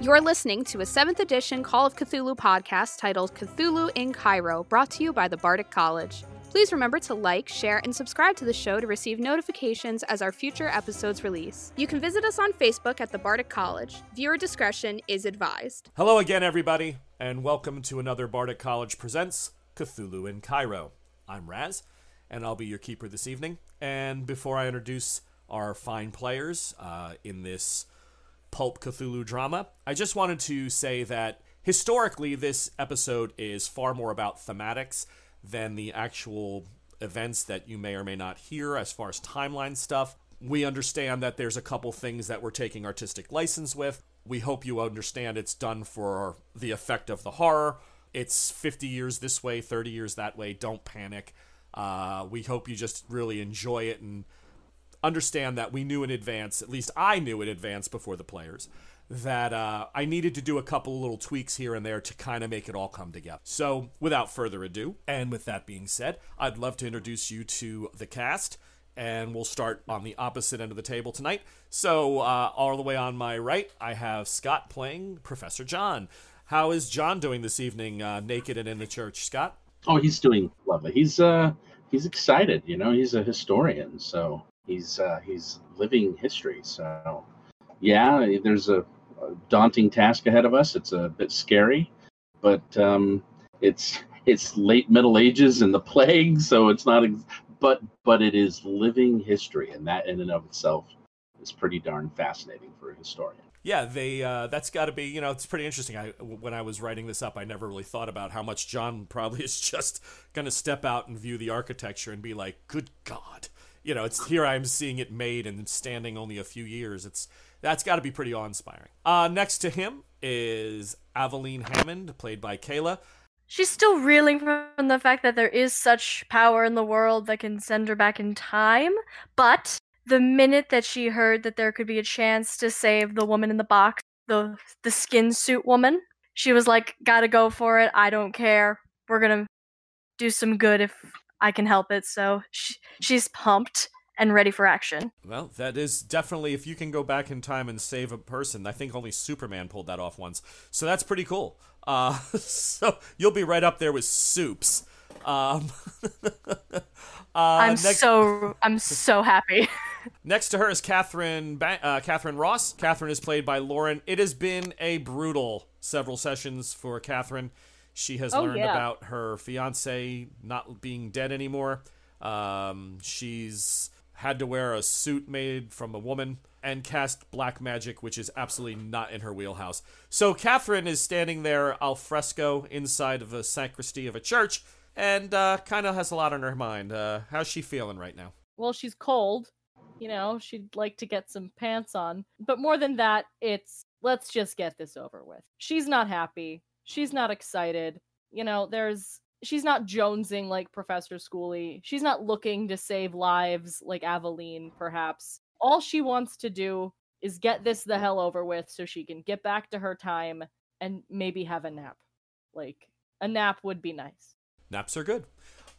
You're listening to a 7th edition Call of Cthulhu podcast titled Cthulhu in Cairo, brought to you by the Bardic College. Please remember to like, share, and subscribe to the show to receive notifications as our future episodes release. You can visit us on Facebook at the Bardic College. Viewer discretion is advised. Hello again, everybody, and welcome to another Bardic College Presents Cthulhu in Cairo. I'm Raz, and I'll be your keeper this evening. And before I introduce our fine players uh, in this pulp Cthulhu drama, I just wanted to say that historically, this episode is far more about thematics than the actual events that you may or may not hear as far as timeline stuff. We understand that there's a couple things that we're taking artistic license with. We hope you understand it's done for the effect of the horror. It's 50 years this way, 30 years that way. Don't panic. Uh, we hope you just really enjoy it and understand that we knew in advance, at least I knew in advance before the players, that uh, I needed to do a couple little tweaks here and there to kind of make it all come together. So, without further ado, and with that being said, I'd love to introduce you to the cast, and we'll start on the opposite end of the table tonight. So, uh, all the way on my right, I have Scott playing Professor John. How is John doing this evening, uh, naked and in the church, Scott? Oh, he's doing lovely. He's uh he's excited. You know, he's a historian, so he's uh, he's living history. So yeah, there's a, a daunting task ahead of us. It's a bit scary, but um, it's it's late Middle Ages and the plague, so it's not. Ex- but but it is living history, and that in and of itself is pretty darn fascinating for a historian. Yeah, they uh, that's got to be you know it's pretty interesting. I when I was writing this up, I never really thought about how much John probably is just going to step out and view the architecture and be like, "Good God," you know. It's here I'm seeing it made and standing only a few years. It's that's got to be pretty awe-inspiring. Uh, next to him is Aveline Hammond, played by Kayla. She's still reeling from the fact that there is such power in the world that can send her back in time, but the minute that she heard that there could be a chance to save the woman in the box, the the skin suit woman, she was like, "Gotta go for it. I don't care. We're gonna do some good if I can help it." So she, she's pumped and ready for action. Well, that is definitely if you can go back in time and save a person. I think only Superman pulled that off once, so that's pretty cool. Uh, so you'll be right up there with Soups. Um, uh, I'm next- so I'm so happy. Next to her is Catherine ba- uh, Catherine Ross. Catherine is played by Lauren. It has been a brutal several sessions for Catherine. She has Oh, learned yeah. about her fiance not being dead anymore. Um, she's had to wear a suit made from a woman and cast black magic, which is absolutely not in her wheelhouse. So Catherine is standing there al fresco inside of a sacristy of a church and uh, kind of has a lot on her mind. Uh, how's she feeling right now? Well, she's cold. You know, she'd like to get some pants on. But more than that, it's let's just get this over with. She's not happy. She's not excited. You know, there's she's not jonesing like Professor Schooley. She's not looking to save lives like Aveline, perhaps. All she wants to do is get this the hell over with so she can get back to her time and maybe have a nap. Like, a nap would be nice. Naps are good.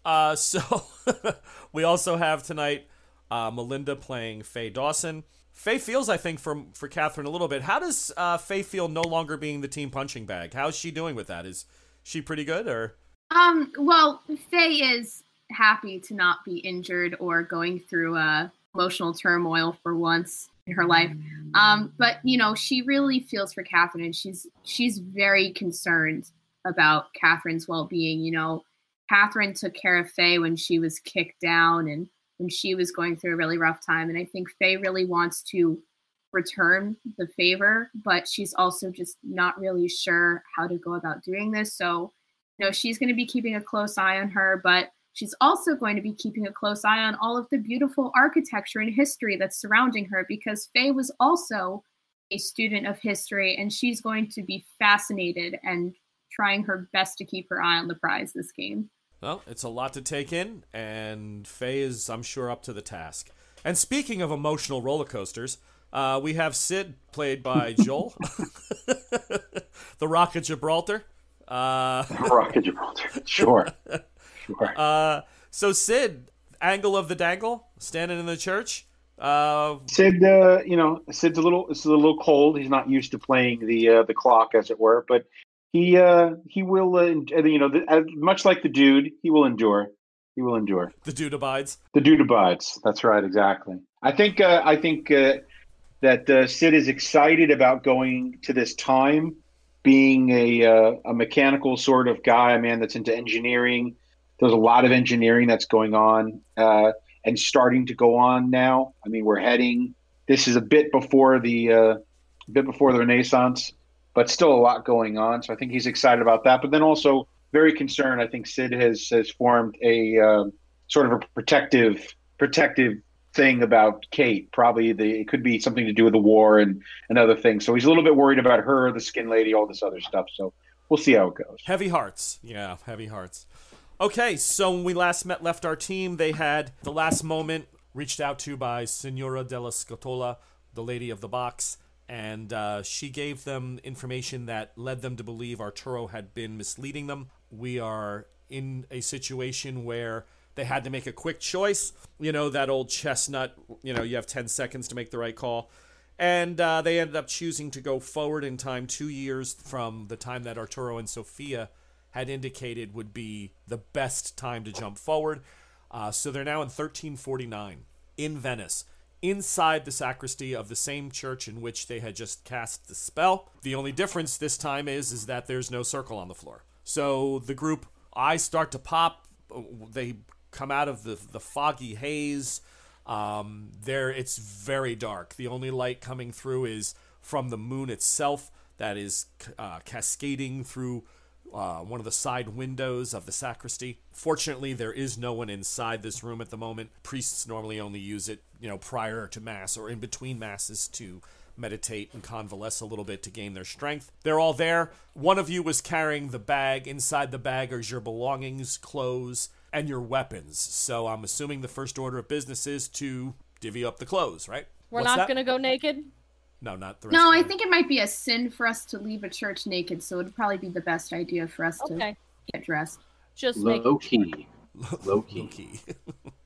Uh, so we also have tonight uh, Melinda playing Faye Dawson. Faye feels, I think, for for Catherine a little bit. How does uh, Faye feel no longer being the team punching bag? How's she doing with that? Is she pretty good or? Um, well, Faye is happy to not be injured or going through uh, emotional turmoil for once in her life. Um, but you know, she really feels for Catherine, and she's she's very concerned about Catherine's well-being. You know, Catherine took care of Faye when she was kicked down and she was going through a really rough time, and I think Faye really wants to return the favor, but she's also just not really sure how to go about doing this. So you know, she's going to be keeping a close eye on her, but she's also going to be keeping a close eye on all of the beautiful architecture and history that's surrounding her because Faye was also a student of history and she's going to be fascinated and trying her best to keep her eye on the prize this game. Well, it's a lot to take in, and Faye is, I'm sure, up to the task. And speaking of emotional roller coasters, uh, we have Sid, played by Joel, the Rock of Gibraltar. Uh, Rock of Gibraltar. Sure. Sure. uh, so Sid, angle of the dangle, standing in the church. Uh, Sid, uh, you know, Sid's a little, it's a little cold. He's not used to playing the uh, the clock, as it were. But he uh, he will, uh, you know, the, uh, much like the dude, he will endure. He will endure. the dude abides. The dude abides. That's right, exactly. I think uh, I think uh, that uh, Sid is excited about going to this time, being a uh, a mechanical sort of guy, a man that's into engineering. There's a lot of engineering that's going on uh, and starting to go on now. I mean, we're heading. This is a bit before the uh, a bit before the Renaissance, but still a lot going on. So I think he's excited about that. But then also very concerned. I think Sid has has formed a uh, sort of a protective protective thing about Kate. Probably the it could be something to do with the war and and other things. So he's a little bit worried about her, the Skin Lady, all this other stuff. So we'll see how it goes. Heavy hearts. Yeah, heavy hearts. Okay, so when we last met, left our team, they had the last moment reached out to by Signora della Scotola, the lady of the box, and uh, she gave them information that led them to believe Arturo had been misleading them. We are in a situation where they had to make a quick choice. You know, that old chestnut, you know, you have 10 seconds to make the right call. And uh, they ended up choosing to go forward in time two years from the time that Arturo and Sophia had indicated would be the best time to jump forward. Uh, so they're now in 1349 in Venice, inside the sacristy of the same church in which they had just cast the spell. The only difference this time is is that there's no circle on the floor. So the group eyes start to pop. They come out of the the foggy haze. Um, there, it's very dark. The only light coming through is from the moon itself that is uh, cascading through uh, one of the side windows of the sacristy. Fortunately, there is no one inside this room at the moment. Priests normally only use it, you know, prior to mass or in between masses to meditate and convalesce a little bit to gain their strength. They're all there. One of you was carrying the bag. Inside the bag are your belongings, clothes, and your weapons. So I'm assuming the first order of business is to divvy up the clothes, right? We're What's not that? gonna go naked. No, not the. No, I think it might be a sin for us to leave a church naked, so it'd probably be the best idea for us to get dressed. just make. Low key. Low key. Low key.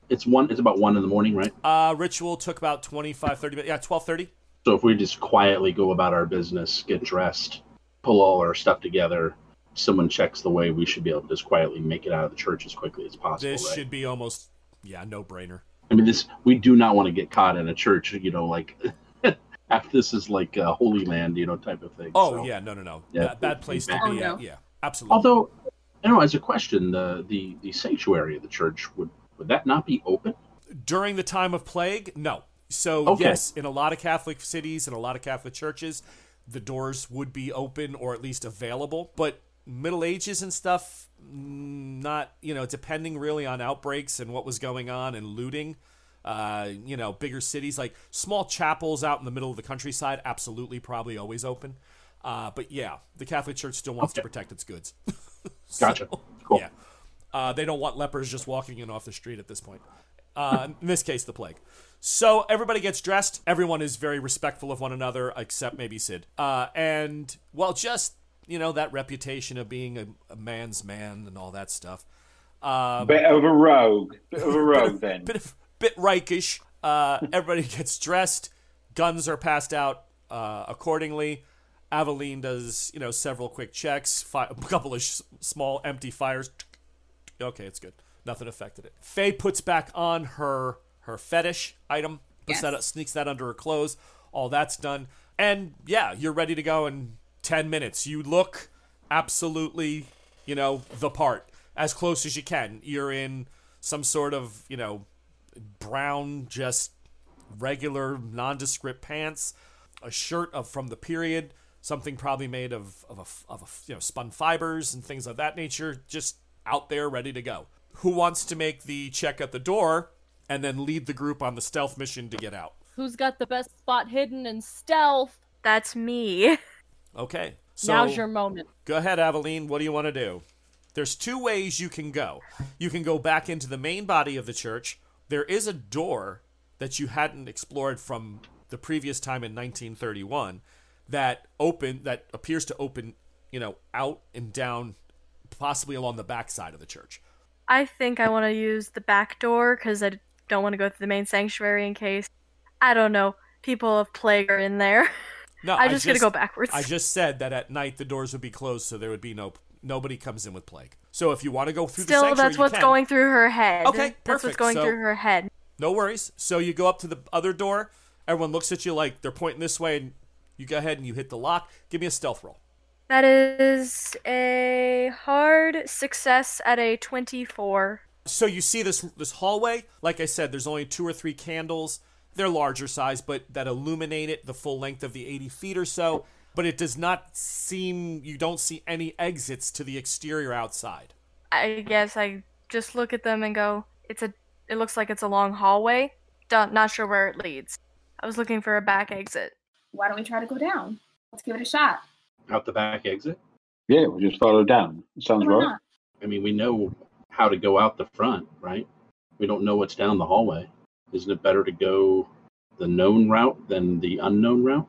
It's one. It's about one in the morning, right? uh, ritual took about 25, 30 minutes. Yeah, 12:30. So if we just quietly go about our business, get dressed, pull all our stuff together, someone checks the way, we should be able to just quietly make it out of the church as quickly as possible. This right? should be almost yeah, no brainer. I mean, this we do not want to get caught in a church, you know, like after this is like a holy land, you know, type of thing. Oh so. yeah, no, no, no. Yeah. Bad, bad place to Oh, be no. at. Yeah, absolutely. Although, you know, as a question, the the the sanctuary of the church would would that not be open? During the time of plague, no. So Okay. yes, in a lot of Catholic cities and a lot of Catholic churches, the doors would be open or at least available. But Middle Ages and stuff, mm, not you know, depending really on outbreaks and what was going on and looting. Uh, you know, bigger cities like small chapels out in the middle of the countryside, absolutely, probably always open. Uh, but yeah, the Catholic Church still wants to protect its goods. Gotcha. Cool. Yeah. Uh, they don't want lepers just walking in off the street at this point. Uh, in this case, the plague. So everybody gets dressed. Everyone is very respectful of one another, except maybe Sid. Uh, and well, just you know that reputation of being a, a man's man and all that stuff. Um, Bit of a rogue. Bit of a rogue then. bit of, bit Reichish. Uh, everybody gets dressed. Guns are passed out uh, accordingly. Aveline does, you know, several quick checks, fi- a couple of sh- small empty fires. Okay, it's good. Nothing affected it. Faye puts back on her her fetish item, puts Yes. that sneaks that under her clothes. All that's done, and yeah, you're ready to go in ten minutes. You look absolutely, you know, the part as close as you can. You're in some sort of, you know, brown, just regular nondescript pants, a shirt of from the period, something probably made of of a, of a, you know spun fibers and things of that nature, just out there ready to go. Who wants to make the check at the door and then lead the group on the stealth mission to get out? Who's got the best spot hidden and stealth? That's me. Okay, so Now's your moment. Go ahead, Aveline. What do you want to do? There's two ways you can go. You can go back into the main body of the church. There is a door that you hadn't explored from the previous time in 1931 that open that appears to open, you know, out and down possibly along the back side of the church. I think I want to use the back door because I don't want to go through the main sanctuary in case I don't know. People of plague are in there. No, I'm just, gonna go backwards. I just said that at night the doors would be closed, so there would be no nobody comes in with plague. So if you want to go through the Still, sanctuary, that's what's can. going through her head. Okay, perfect. That's what's going So- through her head. No worries. So you go up to the other door. Everyone looks at you like they're pointing this way, and you go ahead and you hit the lock. Give me a stealth roll. That is a hard success at a 24. So you see this this hallway. Like I said, there's only two or three candles. They're larger size, but that illuminate it the full length of the 80 feet or so. But it does not seem you don't see any exits to the exterior outside. I guess I just look at them and go, "It's a. It looks like it's a long hallway. Don't, not sure where it leads. I was looking for a back exit. Why don't we try to go down? Let's give it a shot. Out the back exit. Yeah, we just follow down. Sounds right. not? I mean, we know how to go out the front, right? We don't know what's down the hallway. Isn't it better to go the known route than the unknown route?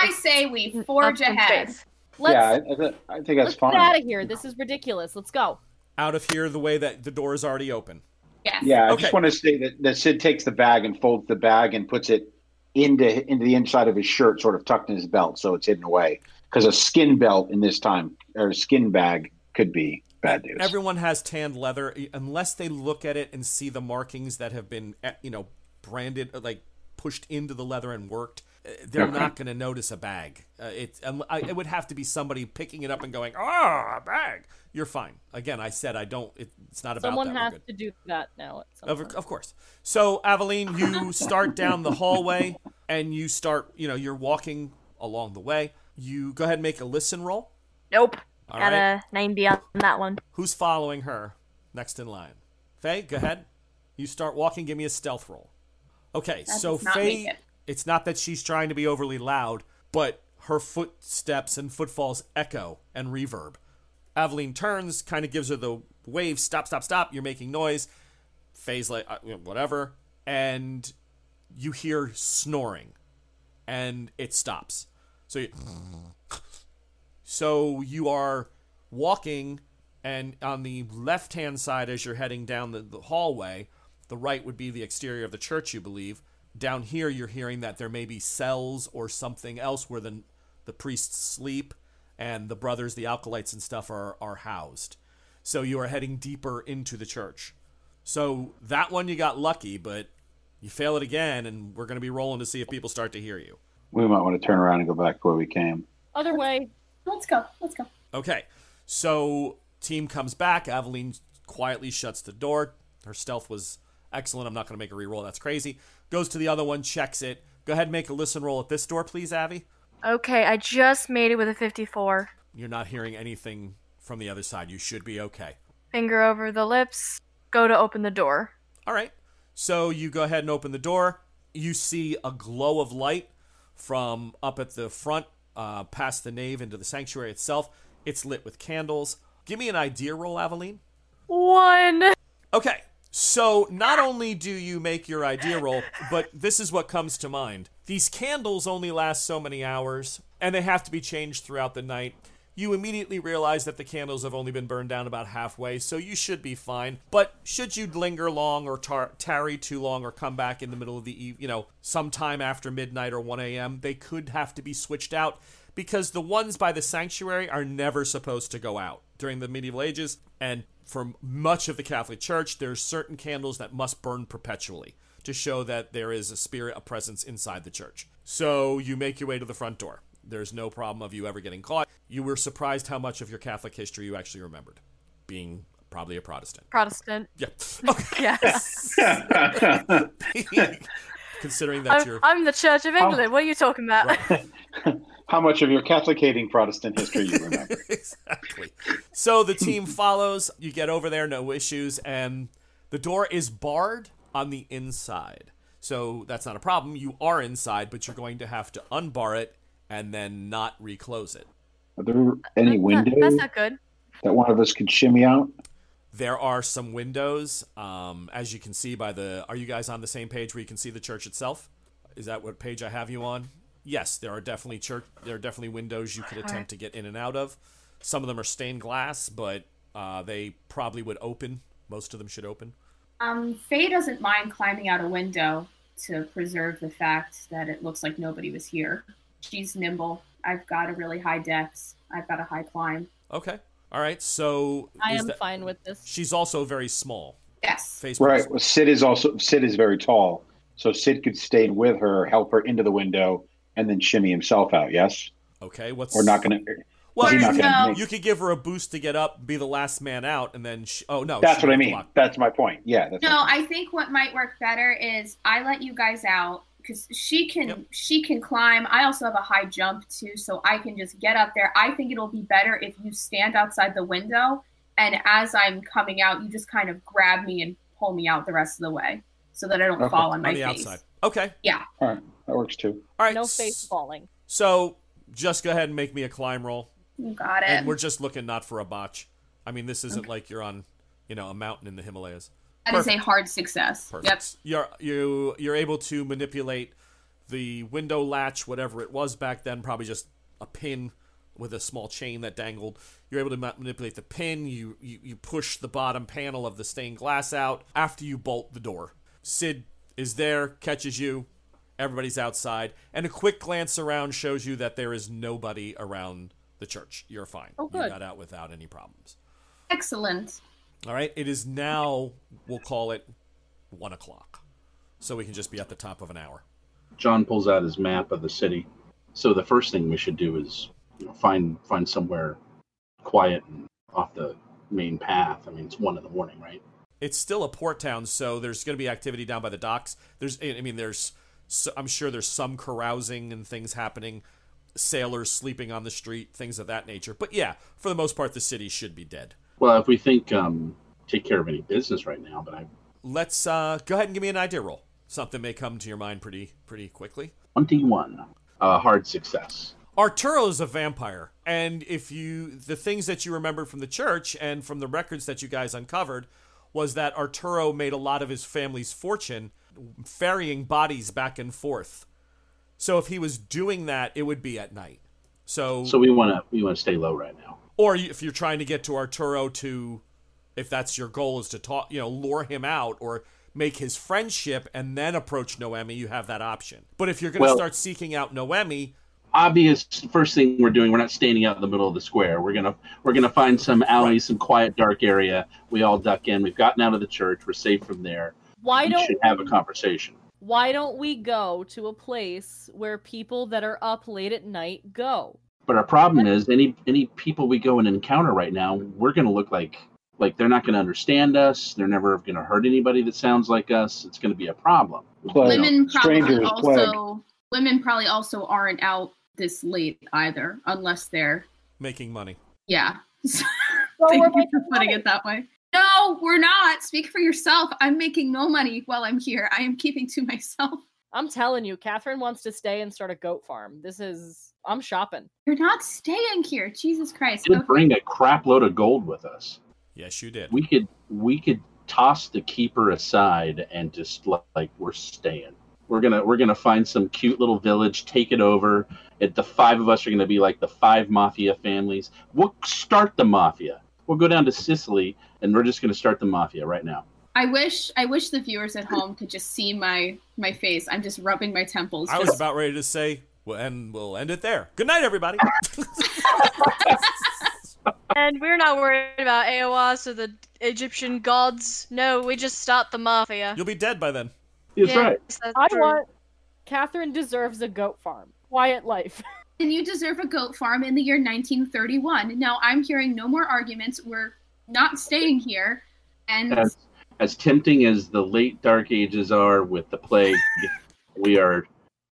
I say we forge ahead. Let's yeah, I, I, th- I think that's let's fine. get out of here. This is ridiculous. Let's go. Out of here, the way that the door is already open. Yes. Yeah, I Okay. just want to say that, that Sid takes the bag and folds the bag and puts it into into the inside of his shirt, sort of tucked in his belt, so it's hidden away. Because a skin belt in this time or a skin bag could be bad news. Everyone has tanned leather unless they look at it and see the markings that have been, eh, you know, branded like pushed into the leather and worked. They're Okay. not going to notice a bag. Uh, it, um, I, it would have to be somebody picking it up and going, "Oh, a bag." You're fine. Again, I said I don't. It, it's not about Someone that. Has to do that now. At some Of, of course. So, Aveline, you start down the hallway and you start, you know, you're walking along the way. You go ahead and make a listen roll. Nope. All Got right. a 90 on that one. Who's following her next in line? Faye, go ahead. You start walking. Give me a stealth roll. Okay, That so does Faye, make it. It's not that she's trying to be overly loud, but her footsteps and footfalls echo and reverb. Aveline turns, kind of gives her the wave, stop, stop, stop. You're making noise. Faye's like, uh, whatever. And you hear snoring, and it stops. So you, so you are walking, and on the left hand side, as you're heading down the, the hallway, the right would be the exterior of the church, you believe. Down here, you're hearing that there may be cells or something else where the, the priests sleep and the brothers, the acolytes and stuff, are, are housed. So you are heading deeper into the church. So that one you got lucky, but you fail it again, and we're going to be rolling to see if people start to hear you. we might want to turn around and go back to where we came. Other way. Let's go. Let's go. Okay, so team comes back. Aveline quietly shuts the door. Her stealth was excellent. I'm not going to make a reroll. That's crazy. Goes to the other one, checks it. Go ahead and make a listen roll at this door, please, Avi. Okay, I just made it with a 54. You're not hearing anything from the other side. You should be okay. Finger over the lips, go to open the door. All right. So you go ahead and open the door. You see a glow of light from up at the front, uh, past the nave into the sanctuary itself. It's lit with candles. Give me an idea roll, Aveline. One. Okay, so not only do you make your idea roll, but this is what comes to mind. These candles only last so many hours, and they have to be changed throughout the night. You immediately realize that the candles have only been burned down about halfway, so you should be fine. But should you linger long or tar- tarry too long or come back in the middle of the eve, you know, sometime after midnight or 1 a.m., they could have to be switched out because the ones by the sanctuary are never supposed to go out during the medieval ages and for much of the catholic church there's certain candles that must burn perpetually to show that there is a spirit a presence inside the church. So you make your way to the front door. There's no problem of you ever getting caught. You were surprised how much of your catholic history you actually remembered being probably a protestant. Protestant. yeah. Okay Yes. considering that I'm, you're I'm the Church of England. What are you talking about? How much of your Catholic hating Protestant history you remember? exactly. So the team follows. You get over there, no issues, and the door is barred on the inside. So that's not a problem. You are inside, but you're going to have to unbar it and then not reclose it. Are there any windows That's not good. that one of us could shimmy out? There are some windows, um, as you can see by the. Are you guys on the same page where you can see the church itself? Is that what page I have you on? Yes, there are definitely church. There are definitely windows you could attempt to get in and out of. Some of them are stained glass, but uh, they probably would open. Most of them should open. Um, Faye doesn't mind climbing out a window to preserve the fact that it looks like nobody was here. She's nimble. I've got a really high dex. I've got a high climb. Okay. All right. So I am that- fine with this. She's also very small. Yes. Face Right. Well, Sid is also Sid is very tall, so Sid could stay with her, help her into the window, and then shimmy himself out. Yes, Okay. What's or not going to. Well, is not No. going to? you could give her a boost to get up, be the last man out, and then sh- oh no, That's what I mean. block. That's my point. Yeah. That's No, I think what might work better is I let you guys out because she can Yep. she can climb. I also have a high jump too, so I can just get up there. I think it'll be better if you stand outside the window and as I'm coming out, you just kind of grab me and pull me out the rest of the way so that I don't Okay. fall on my on the face. outside. Okay. Yeah. All right. That works too. All right. No face falling. So just go ahead and make me a climb roll, You got it. and we're just looking not for a botch. I mean, this isn't like you're on, you know, a mountain in the Himalayas. That is a hard success. Perfect. Yep. You're you you're able to manipulate the window latch, whatever it was back then, probably just a pin with a small chain that dangled. You're able to ma- manipulate the pin. You, you you push the bottom panel of the stained glass out after you bolt the door. Sid is there, catches you. Everybody's outside, and a quick glance around shows you that there is nobody around the church. You're fine. Oh, You good. got out without any problems. Excellent. All right. It is now. We'll call it one o'clock, so we can just be at the top of an hour. John pulls out his map of the city. So the first thing we should do is you know, find find somewhere quiet and off the main path. I mean, it's one in the morning, right? It's still a port town, so there's going to be activity down by the docks. There's, I mean, there's, I'm sure there's some carousing and things happening, sailors sleeping on the street, things of that nature. But yeah, for the most part, the city should be dead. Well, if we think um, take care of any business right now, but I Let's uh, go ahead and give me an idea roll. Something may come to your mind pretty, pretty quickly. twenty one, uh, hard success. Arturo is a vampire, and if you the things that you remember from the church and from the records that you guys uncovered was that Arturo made a lot of his family's fortune ferrying bodies back and forth. So if he was doing that, it would be at night. So, So we want to we want to stay low right now. Or if you're trying to get to Arturo to, if that's your goal is to talk, you know, lure him out or make his friendship and then approach Noemi, you have that option. But if you're going to Well- start seeking out Noemi, Obvious first thing we're doing. We're not standing out in the middle of the square. We're gonna we're gonna find some alley, some quiet, dark area. We all duck in. We've gotten out of the church. We're safe from there. Why we don't should have a conversation. why don't we go to a place where people that are up late at night go? But our problem is any any people we go and encounter right now, we're gonna look like like they're not gonna understand us. They're never gonna hurt anybody that sounds like us. It's gonna be a problem. Plague. women probably Strangers, plague. also women probably also aren't out this late either, unless they're making money. yeah. Well, Thank we're you for putting money. it that way. No, we're not. Speak for yourself. I'm making no money while I'm here. I am keeping to myself. I'm telling you, Catherine wants to stay and start a goat farm. This is I'm shopping. You're not staying here. Jesus Christ. We Okay. bring a crap load of gold with us. Yes, you did. We could we could toss the keeper aside and just li- like we're staying. We're gonna we're gonna find some cute little village, take it over. It, the five of us are gonna be like the five mafia families. We'll start the mafia. We'll go down to Sicily and we're just gonna start the mafia right now. I wish I wish the viewers at home could just see my my face. I'm just rubbing my temples. I was about ready to say, well, and we'll end it there. Good night, everybody. And we're not worried about AOS or the Egyptian gods. No, we just start the mafia. You'll be dead by then. That's Yes, right. that's I true. want Catherine deserves a goat farm. Quiet life. and you deserve a goat farm in the year 1931. Now I'm hearing no more arguments. We're not staying here. And As as tempting as the late dark ages are with the plague, we are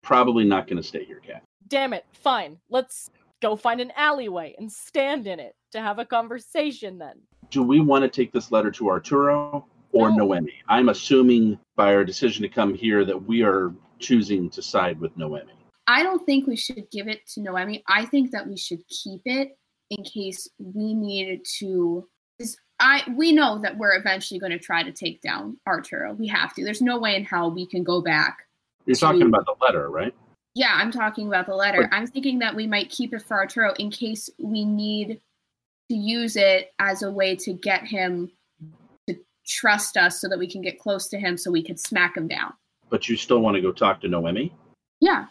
probably not gonna stay here, Cat. Damn it. Fine. Let's go find an alleyway and stand in it to have a conversation then. do we want to take this letter to Arturo or No. Noemi? I'm assuming by our decision to come here that we are choosing to side with Noemi. I don't think we should give it to Noemi. I think that we should keep it in case we needed to. 'Cause I we know that we're eventually going to try to take down Arturo. We have to. There's no way in hell we can go back. You're to- talking about the letter, right? Yeah, I'm talking about the letter. But- I'm thinking that we might keep it for Arturo in case we need to use it as a way to get him to trust us so that we can get close to him so we could smack him down. but you still want to go talk to Noemi. Yeah.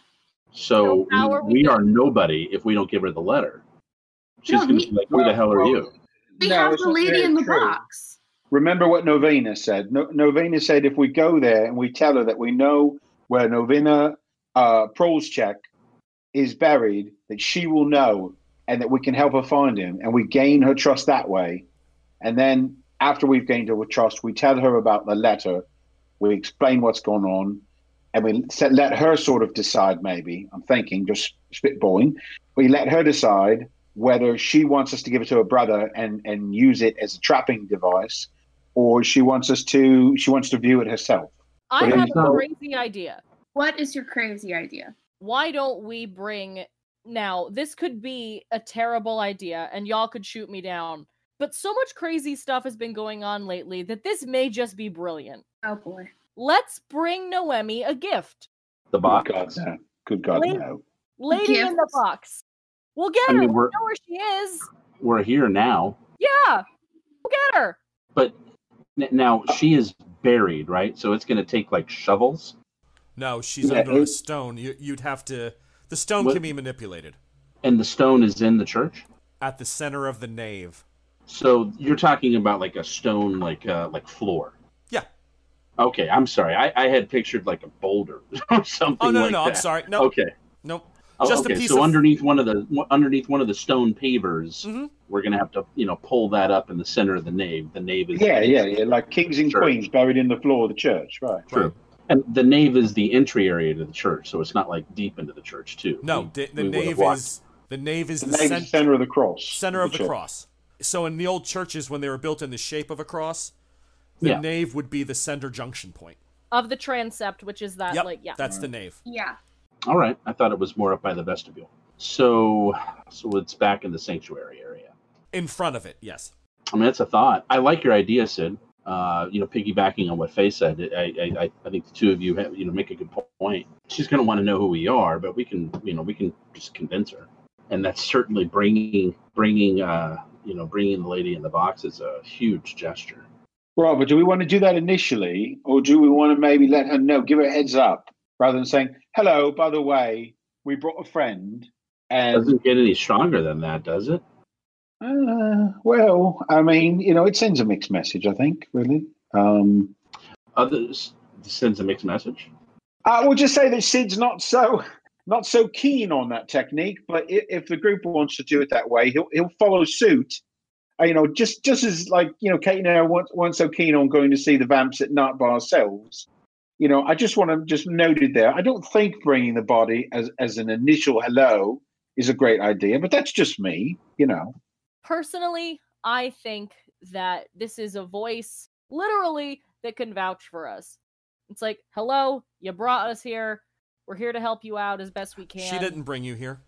So So we, are we we are nobody if we don't give her the letter. She's No, gonna be like, "Who the hell are you?" They No, have the lady in the true. box. Remember what Novena said. No, Novena said if we go there and we tell her that we know where Novena uh, Prolschek is buried, that she will know and that we can help her find him, and we gain her trust that way. And then after we've gained her trust, we tell her about the letter, we explain what's going on, and we set, let her sort of decide. Maybe I'm thinking, just spitballing. We let her decide whether she wants us to give it to her brother and and use it as a trapping device, or she wants us to she wants to view it herself. I But have it's a crazy idea. What is your crazy idea? Why don't we bring now? This could be a terrible idea, and y'all could shoot me down. But so much crazy stuff has been going on lately that this may just be brilliant. Oh boy. Let's bring Noemi a gift. The Good box. God, no. Good God, Wait. no. Lady in the box. We'll get I her. mean, We'll know where she is. We're here now, Yeah. We'll get her. but n- now she is buried, right? So it's gonna take like shovels. No, she's Yeah, under a stone. You, you'd have to. The stone What- can be manipulated and the stone is in the church. at the center of the nave. So you're talking about like a stone, like uh, like floor. Yeah. Okay, I'm sorry. I, I had pictured like a boulder or something. Oh no, no, like no! that. I'm sorry. No, Okay. nope. Oh, Just a okay. piece so of- underneath one of the underneath one of the stone pavers, Mhm. we're gonna have to you know pull that up in the center of the nave. The nave is Yeah, yeah, yeah. Like kings and Sure. queens buried in the floor of the church, right? True. And the nave is the entry area to the church, so it's not like deep into the church too. No, We- the, the we nave is the nave is The the, nave cen- is the center of the cross. center of the church. cross. So in the old churches, when they were built in the shape of a cross, the Yeah. nave would be the center junction point. Of the transept, which is that Yep, like yeah. that's the nave. Yeah. All right, I thought it was more up by the vestibule. So, so it's back in the sanctuary area. In front of it, yes. I mean, that's a thought. I like your idea, Sid. Uh, you know, piggybacking on what Faye said, I, I, I- I think the two of you, have, you know, make a good point. She's going to want to know who we are, but we can, you know, we can just convince her, and that's certainly bringing, bringing, uh, you know, bringing the lady in the box is a huge gesture. Right, but do we want to do that initially, or do we want to maybe let her know, give her a heads up, rather than saying, "Hello, by the way, we brought a friend," and Doesn't get any stronger than that, does it? uh, well, I mean, you know, it sends a mixed message. I think, really. Um, Others sends a mixed message. I will just say that Sid's not so not so keen on that technique, but if the group wants to do it that way, he'll he'll follow suit. Uh, you know, just just as like you know, Kate and I weren't, weren't so keen on going to see the Vamps at night by ourselves. You know, I just want to just note it there. I don't think bringing the body as as an initial hello is a great idea, but that's just me. You know, Personally, I think that this is a voice literally that can vouch for us. It's like, hello, you brought us here. We're here to help you out as best we can. She didn't bring you here,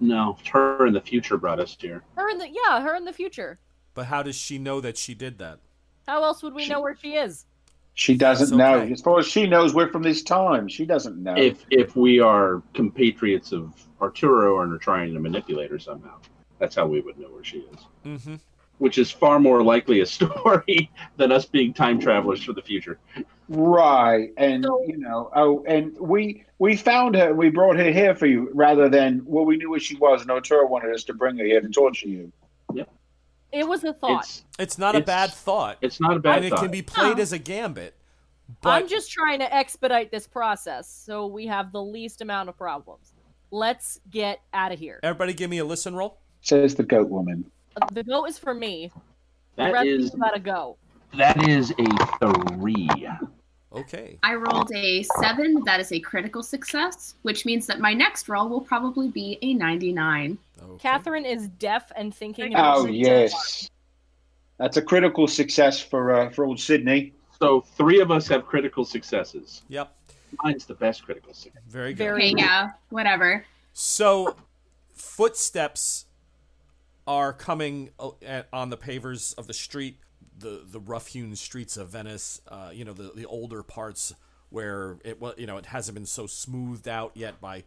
No, her in the future brought us here. Her in the yeah, her in the future. but how does she know that she did that? How else would we She- know where she is? She doesn't That's know. okay. As far as she knows, we're from this time. She doesn't know. If if we are compatriots of Arturo and are trying to manipulate her somehow, that's how we would know where she is. Mm-hmm. Which is far more likely a story than us being time travelers for the future. Right, and you know, oh, and we we found her, and we brought her here for you, rather than well, we knew where she was, and Arturo wanted us to bring her here to torture you. It was a thought. It's It's not a bad thought, it's not a bad thought. and it can be played No. as a gambit. But I'm just trying to expedite this process so we have the least amount of problems. Let's get out of here. everybody, give me a listen roll. Says the goat woman. The goat is for me. The rest is of you gotta go. that is a three. Okay. I rolled a seven. That is a critical success, which means that my next roll will probably be a 99. okay. Catherine is deaf and thinking. Oh it. yes, that's a critical success for uh, for old Sydney. So three of us have critical successes. Yep. Mine's the best critical success. Very good. Very- Okay, yeah, whatever. So, footsteps are coming uh, on the pavers of the street, the the rough-hewn streets of Venice. Uh, you know, the the older parts where it wa- you know it hasn't been so smoothed out yet by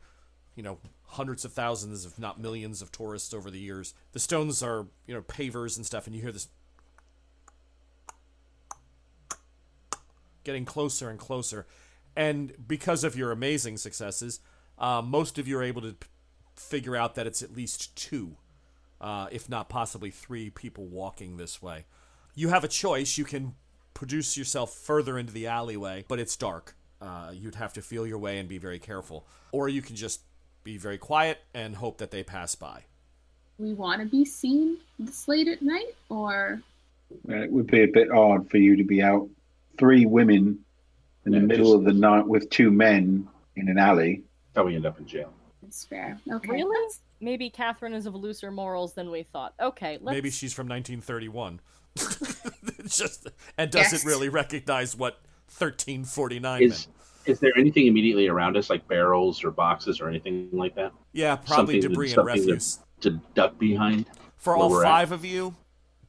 you know hundreds of thousands, if not millions, of tourists over the years. The stones are you know pavers and stuff, and you hear this getting closer and closer. And because of your amazing successes, uh, most of you are able to p- figure out that it's at least two, uh, if not possibly three people walking this way. You have a choice. You can produce yourself further into the alleyway, but it's dark. Uh, you'd have to feel your way and be very careful. Or you can just be very quiet and hope that they pass by. We want to be seen this late at night, or It would be a bit odd for you to be out three women in the Yeah, middle just- of the night with two men in an alley. How we end up in jail. it's fair. Okay. Really? Maybe Catherine is of looser morals than we thought. Okay, let's. Maybe she's from 1931. It's just and doesn't Yes. really recognize what 1349 Is meant. is there anything immediately around us, like barrels or boxes or anything like that, Yeah, probably something- debris and something refuse. to duck behind? For all we're at? five of you,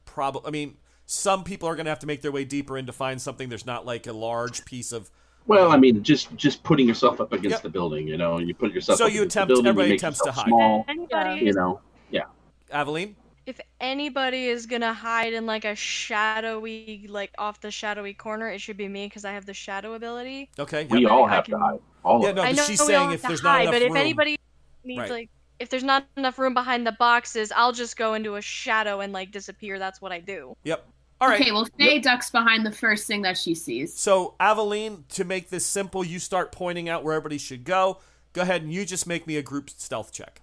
probably. I mean, some people are going to have to make their way deeper in to find something. There's not like a large piece of. Well, I mean, just just putting yourself up against Yep. the building, you know, and you put yourself. So up you against the attempt- building, you everybody make attempts to hide. Small, Anybody you know, yeah. Aveline? If anybody is gonna hide in like a shadowy, like off the shadowy corner, it should be me because I have the shadow ability. Okay. We all have can- to hide. All Yeah, of no, us. I know she's saying if have to there's not hide, enough but if room- anybody needs Right. like, if there's not enough room behind the boxes, I'll just go into a shadow and like disappear. That's what I do. Yep. All right. Okay, well, Faye ducks behind the first thing that she sees. So, Aveline, to make this simple, you start pointing out where everybody should go. Go ahead and you just make me a group stealth check.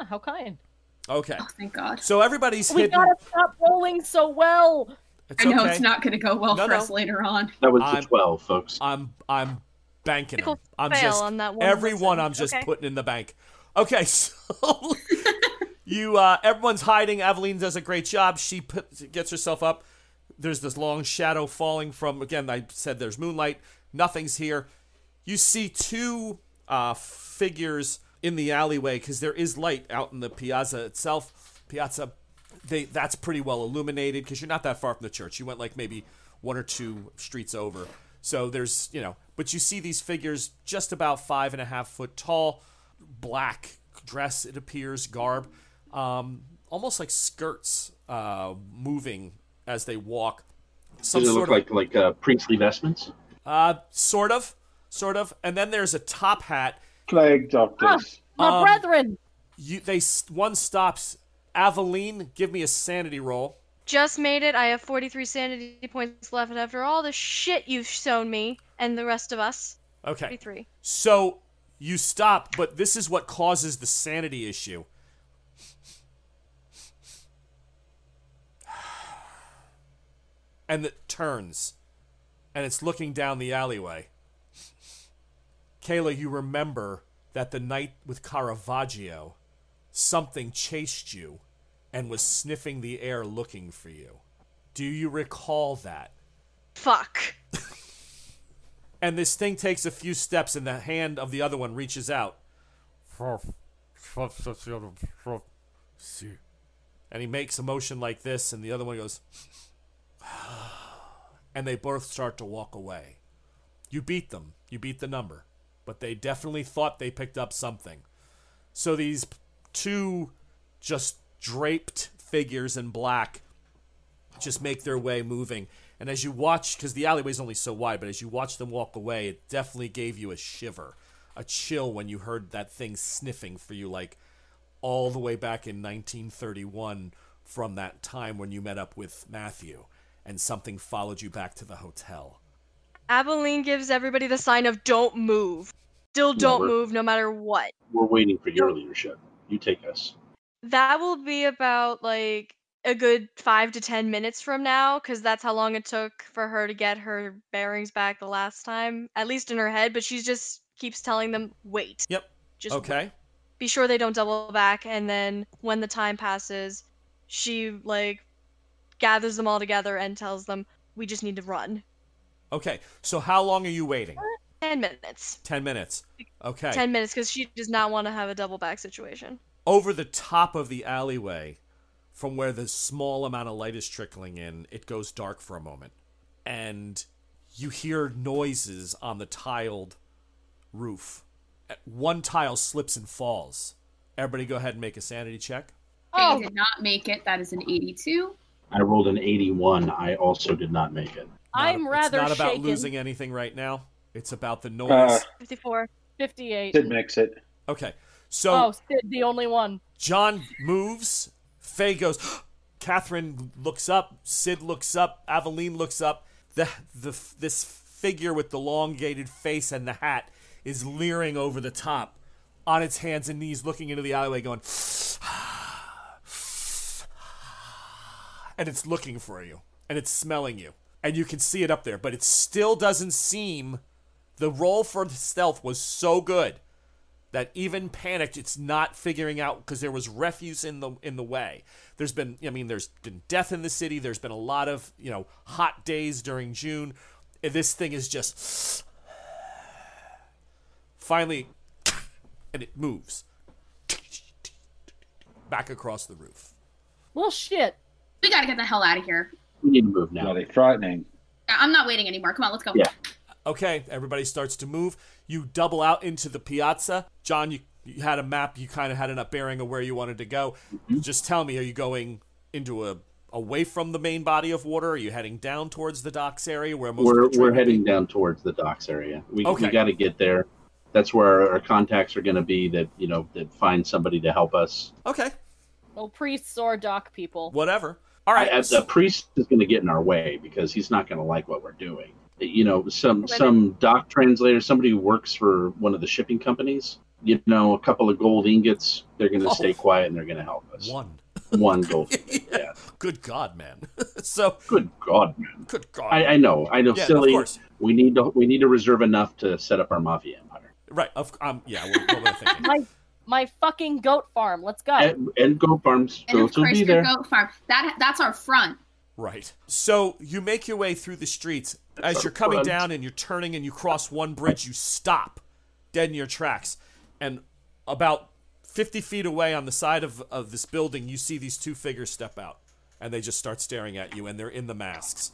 Ah, how kind. Okay. Oh, thank God. So everybody's We hidden. gotta stop rolling so well. It's I know okay. it's not going to go well No, for no. us later on. That was I'm- the twelve, folks. I'm I'm banking them. I'm fail just on that one everyone. I'm just Okay. putting in the bank. Okay, so you uh, everyone's hiding. Aveline does a great job. She put, gets herself up. There's this long shadow falling from. Again, I said there's moonlight. Nothing's here. You see two uh, figures in the alleyway because there is light out in the piazza itself. Piazza. They that's pretty well illuminated because you're not that far from the church. You went like maybe one or two streets over. So there's you know, but you see these figures just about five and a half foot tall, black dress it appears, garb, um, almost like skirts, uh, moving as they walk. Some Does it sort look of like like uh, priestly vestments? uh, sort of, sort of, and then there's a top hat. Plague doctors. My Um, brethren. You they one stops. Aveline, give me a sanity roll. Just made it. I have 43 sanity points left after all the shit you've shown me and the rest of us. Okay. 43. So you stop, but this is what causes the sanity issue. And it turns, and it's looking down the alleyway. Kayla, you remember that the night with Caravaggio, something chased you and was sniffing the air looking for you. Do you recall that? Fuck. and this thing takes a few steps and the hand of the other one reaches out and he makes a motion like this and the other one goes and they both start to walk away you beat them you beat the number but they definitely thought they picked up something so these two just draped figures in black just make their way moving. And as you watch, because the alleyway's only so wide, but as you watch them walk away, it definitely gave you a shiver, a chill when you heard that thing sniffing for you, like all the way back in 1931 from that time when you met up with Matthew and something followed you back to the hotel. Aveline gives everybody the sign of don't move. Still don't we're- move no matter what. We're waiting for your leadership. You take us. That will be about like a good five to ten minutes from now, because that's how long it took for her to get her bearings back the last time, at least in her head. But she just keeps telling them, wait. Yep. Just wait. Okay. be sure they don't double back and then when the time passes she like gathers them all together and tells them we just need to run Okay. So how long are you waiting? 10 minutes 10 minutes. Okay. 10 minutes because she does not want to have a double back situation over the top of the alleyway from where the small amount of light is trickling in it goes dark for a moment and you hear noises on the tiled roof one tile slips and falls everybody go ahead and make a sanity check Faye Oh. did not make it. That is an 82. I rolled an 81. I also did not make it. Not- I'm rather it's not about shaken. losing anything right now It's about the noise. Uh, 54. 58. Sid makes it. okay. So oh, Sid, the only one. John moves. Faye goes. Catherine looks up. Sid looks up. Aveline looks up. The the this figure with the elongated face and the hat is leering over the top, on its hands and knees, looking into the alleyway, going. And it's looking for you, and it's smelling you, and you can see it up there, but it still doesn't seem. The roll for the stealth was so good that even panicked it's not figuring out because there was refuse in the in the way there's been i mean there's been death in the city there's been a lot of you know hot days during june and this thing is just finally and it moves back across the roof Well, shit. We gotta get the hell out of here. We need to move now. Bloody frightening. I'm not waiting anymore. Come on, let's go. Yeah. Okay, everybody starts to move. You double out into the piazza. John, you, you had a map. You kind of had enough bearing of where you wanted to go. Mm-hmm. Just tell me, are you going into a away from the main body of water? Are you heading down towards the docks area where most We're of the we're train will be? heading down towards the docks area. We Okay. we got to get there. That's where our, our contacts are going to be. That you know that find somebody to help us. Okay, Well, priests or dock people. whatever. All right. I- I- the priest is going to get in our way because he's not going to like what we're doing. You know, some some dock translator, somebody who works for one of the shipping companies. You know, a couple of gold ingots. They're going to Oh. stay quiet and they're going to help us. One. One gold. yeah. Good God, man. so, Good God, man. good God. I, I know. I know. yeah, silly. of. We need to we need to reserve enough to set up our mafia empire. Right. Of, um, yeah. What, what were I thinking? My my fucking goat farm. Let's go. And, and goat farms And of goats course, be your there. goat farm. That that's our front. Right. So you make your way through the streets. As you're coming front. down and you're turning and you cross one bridge, you stop dead in your tracks. And about 50 feet away on the side of, of this building, you see these two figures step out. And they just start staring at you, and they're in the masks.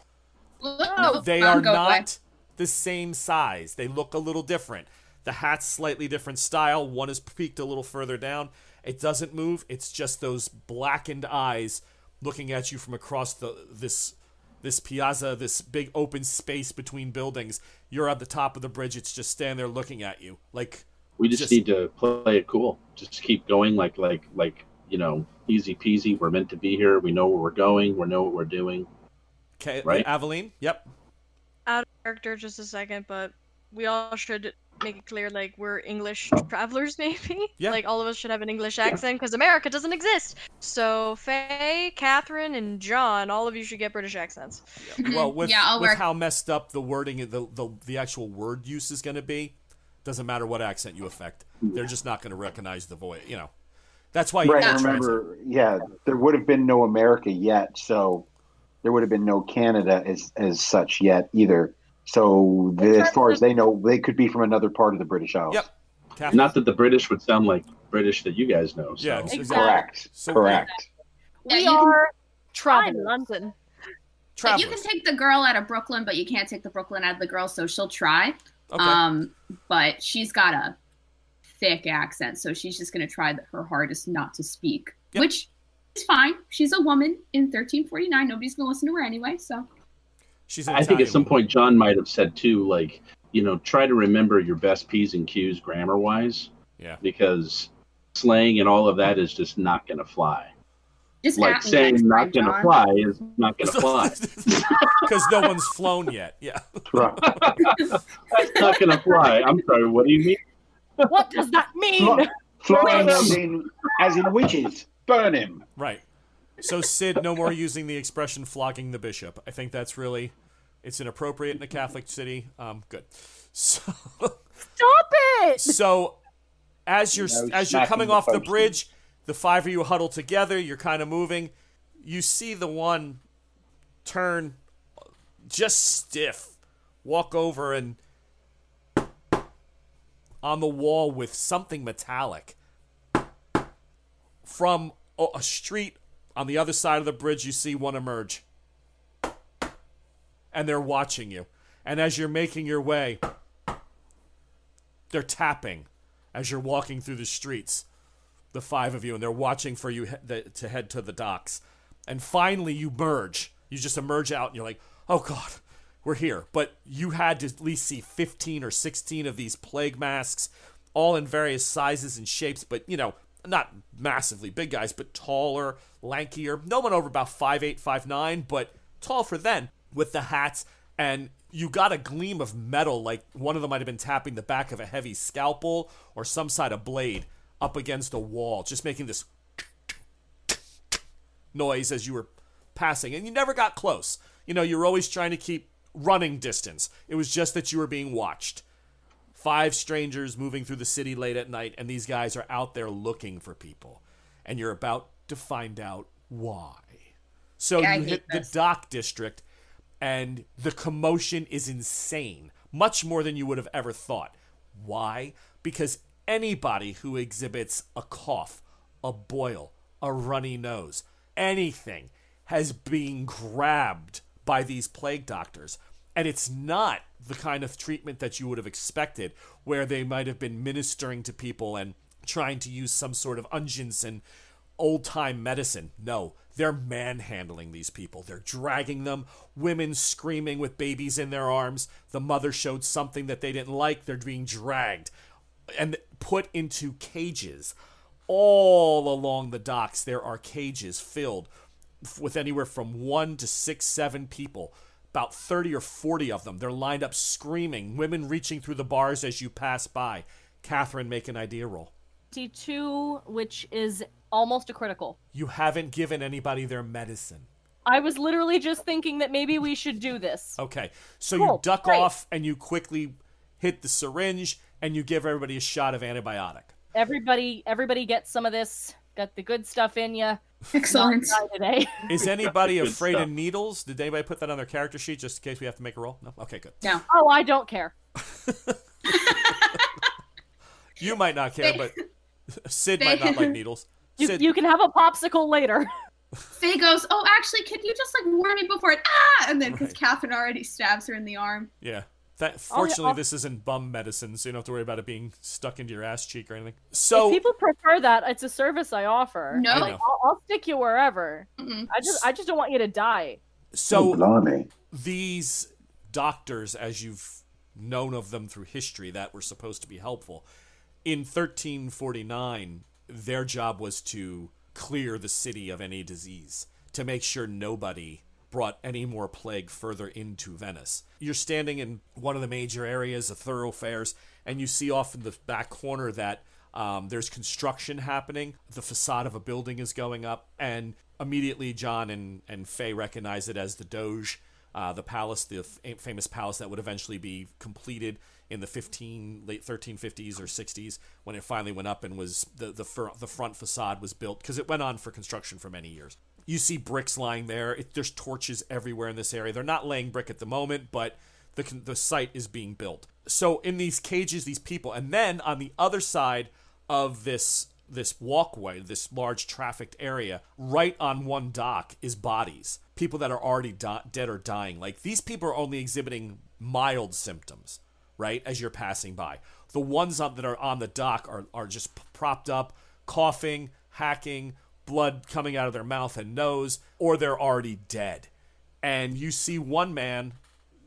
No, They are go away. not the same size. They look a little different. The hat's slightly different style. One is peaked a little further down. It doesn't move. It's just those blackened eyes looking at you from across the this this piazza, this big open space between buildings. You're at the top of the bridge. It's just standing there looking at you. Like We just, Just- need to play it cool. Just keep going, like like like you know, easy peasy. We're meant to be here. We know where we're going. We know what we're doing. okay, Right. Aveline. Yep. Out of character just a second, but we all should make it clear like we're English travelers, maybe. Yeah. Like all of us should have an English accent because America doesn't exist. So Faye, Catherine, and John, all of you should get British accents. Well, with, Yeah, with how messed up the wording, the, the the actual word use is going to be, doesn't matter what accent you affect. They're just not going to recognize the voice. You know, that's why you Right. don't translate. Remember, yeah, there would have been no America yet, so there would have been no Canada as as such yet either. So the, as far as they know, they could be from another part of the British Isles. Yep. Catherine? Not that the British would sound like British that you guys know. So. Yeah, Exactly. Correct. So- Correct. Yeah, we you can- are I'm travelers. London. Like, you can take the girl out of Brooklyn, but you can't take the Brooklyn out of the girl, so she'll try. okay. Um, but she's got a thick accent, so she's just gonna try her hardest not to speak, Yep. which is fine. She's a woman in 1349. Nobody's gonna listen to her anyway, so She's an I think at some woman. point John might have said too, like you know, try to remember your best p's and q's grammar wise, Yeah. because slang and all of that is just not going to fly. just Like saying not going to John. fly is not going to fly. Because no one's flown yet. Yeah. Right. That's not going to fly. I'm sorry. What do you mean? What does that mean? Fly- Flying as in as in witches. Burn him. Right. So Sid, no more using the expression "flogging the bishop." I think that's really, it's inappropriate in a Catholic city. Um, good. So, Stop it! so as you're No as you're coming the off the post. bridge, the five of you huddle together. You're kind of moving. You see the one turn, just stiff, walk over and on the wall with something metallic from a a street on the other side of the bridge. You see one emerge, and they're watching you. And as you're making your way, they're tapping as you're walking through the streets, the five of you, and they're watching for you to head to the docks. And finally, you merge. You just emerge out, and you're like, "Oh God, we're here. But you had to at least see 15 or 16 of these plague masks, all in various sizes and shapes, but, you know, not massively big guys, but taller, lankier. No one over about 5'8, 5'9, but tall for then, with the hats. And you got a gleam of metal, like one of them might have been tapping the back of a heavy scalpel or some side of blade up against a wall, just making this noise as you were passing. And you never got close. You know, you were always trying to keep running distance. It was just that you were being watched. Five strangers moving through the city late at night, and these guys are out there looking for people. And you're about to find out why. So Yeah, you hit the dock district, and the commotion is insane, much more than you would have ever thought. Why? Because anybody who exhibits a cough, a boil, a runny nose, anything has been grabbed by these plague doctors. And it's not the kind of treatment that you would have expected, where they might have been ministering to people and trying to use some sort of unguents and old time medicine. No, they're manhandling these people. They're dragging them, women screaming with babies in their arms. The mother showed something that they didn't like. They're being dragged and put into cages. All along the docks, there are cages filled with anywhere from one to six, seven people. About 30 or 40 of them. They're lined up screaming, women reaching through the bars as you pass by. Catherine, make an idea roll. 22, which is almost a critical. You haven't given anybody their medicine. I was literally just thinking that maybe we should do this. Okay, so you duck great. off and you quickly hit the syringe and you give everybody a shot of antibiotic. Everybody, everybody gets some of this. Got the good stuff in you. Excellent. today. Is anybody Good afraid stuff. of needles? Did anybody put that on their character sheet just in case we have to make a roll? No? Okay, good. No. oh, I don't care. You might not care, but Sid might not like needles. You, Sid, you can have a popsicle later. Faye goes, "Oh, actually, could you just like warn me before it?" Ah, and then because Right. Catherine already stabs her in the arm. yeah. That, oh, fortunately, I'll- this isn't bum medicine, so you don't have to worry about it being stuck into your ass cheek or anything. if So, people prefer that, it's a service I offer. No. I Like, know. I'll, I'll stick you wherever. Mm-mm. I just, I just don't want you to die. so oh, blimey. these doctors, as you've known of them through history, that were supposed to be helpful, in 1349, their job was to clear the city of any disease, to make sure nobody brought any more plague further into Venice. You're standing in one of the major areas of thoroughfares, and you see off in the back corner that um, there's construction happening. The facade of a building is going up, and immediately John and, and Faye recognize it as the Doge, uh, the palace, the f- famous palace that would eventually be completed in the 15 late 1350s or 60s when it finally went up and was the the, fir- the front facade was built because it went on for construction for many years. You see bricks lying there. It, there's torches everywhere in this area. They're not laying brick at the moment, but the the site is being built. So in these cages, these people, and then on the other side of this this walkway, this large trafficked area, right on one dock is bodies. People that are already dead or dying. Like these people are only exhibiting mild symptoms, right? As you're passing by. The ones on, that are on the dock are, are just propped up, coughing, hacking, blood coming out of their mouth and nose, or they're already dead. And you see one man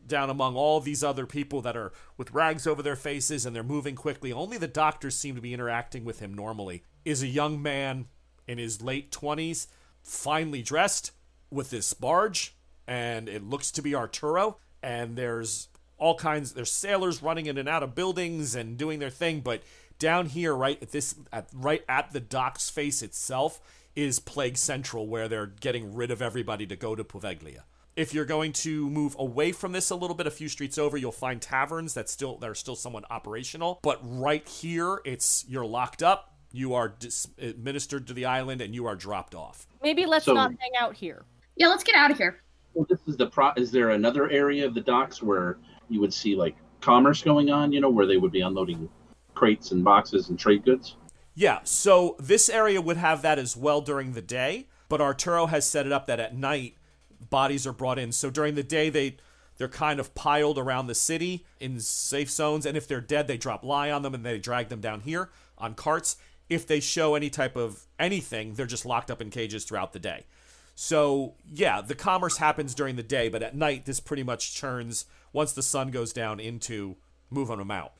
down among all these other people that are with rags over their faces and they're moving quickly. Only the doctors seem to be interacting with him normally. Is a young man in his late 20s, finely dressed with this barge, and it looks to be Arturo. And there's all kinds, there's sailors running in and out of buildings and doing their thing, but down here, right at this, at, right at the dock's face itself, is Plague Central, where they're getting rid of everybody to go to Poveglia. If you're going to move away from this a little bit, a few streets over, you'll find taverns that still that are still somewhat operational. But right here, it's you're locked up, you are dis- administered to the island, and you are dropped off. Maybe let's So- not hang out here. Yeah, let's get out of here. Well, this is the pro. Is there another area of the docks where you would see like commerce going on? You know, where they would be unloading crates and boxes and trade goods. Yeah, so this area would have that as well during the day, but Arturo has set it up that at night bodies are brought in. So during the day they they're kind of piled around the city in safe zones, and if they're dead, they drop lie on them and they drag them down here on carts. If they show any type of anything, they're just locked up in cages throughout the day. So, yeah, the commerce happens during the day, but at night, this pretty much turns, once the sun goes down, into moving them out.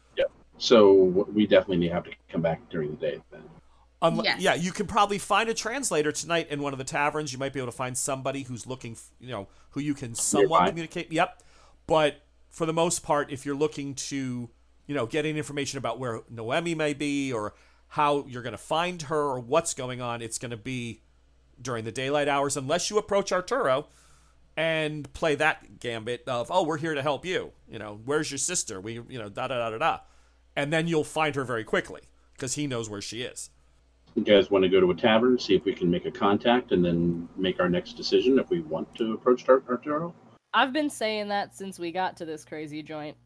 So we definitely have to come back during the day then. Unle- Yes. Yeah, you can probably find a translator tonight in one of the taverns. You might be able to find somebody who's looking, you know, who you can somewhat Nearby. communicate. Yep. But for the most part, if you're looking to, you know, get any information about where Noemi may be or how you're going to find her or what's going on, it's going to be during the daylight hours, unless you approach Arturo and play that gambit of, oh, we're here to help you. You know, where's your sister? We, you know, da da da da da. And then you'll find her very quickly because he knows where she is. You guys want to go to a tavern, see if we can make a contact, and then make our next decision if we want to approach Ar- Arturo? I've been saying that since we got to this crazy joint.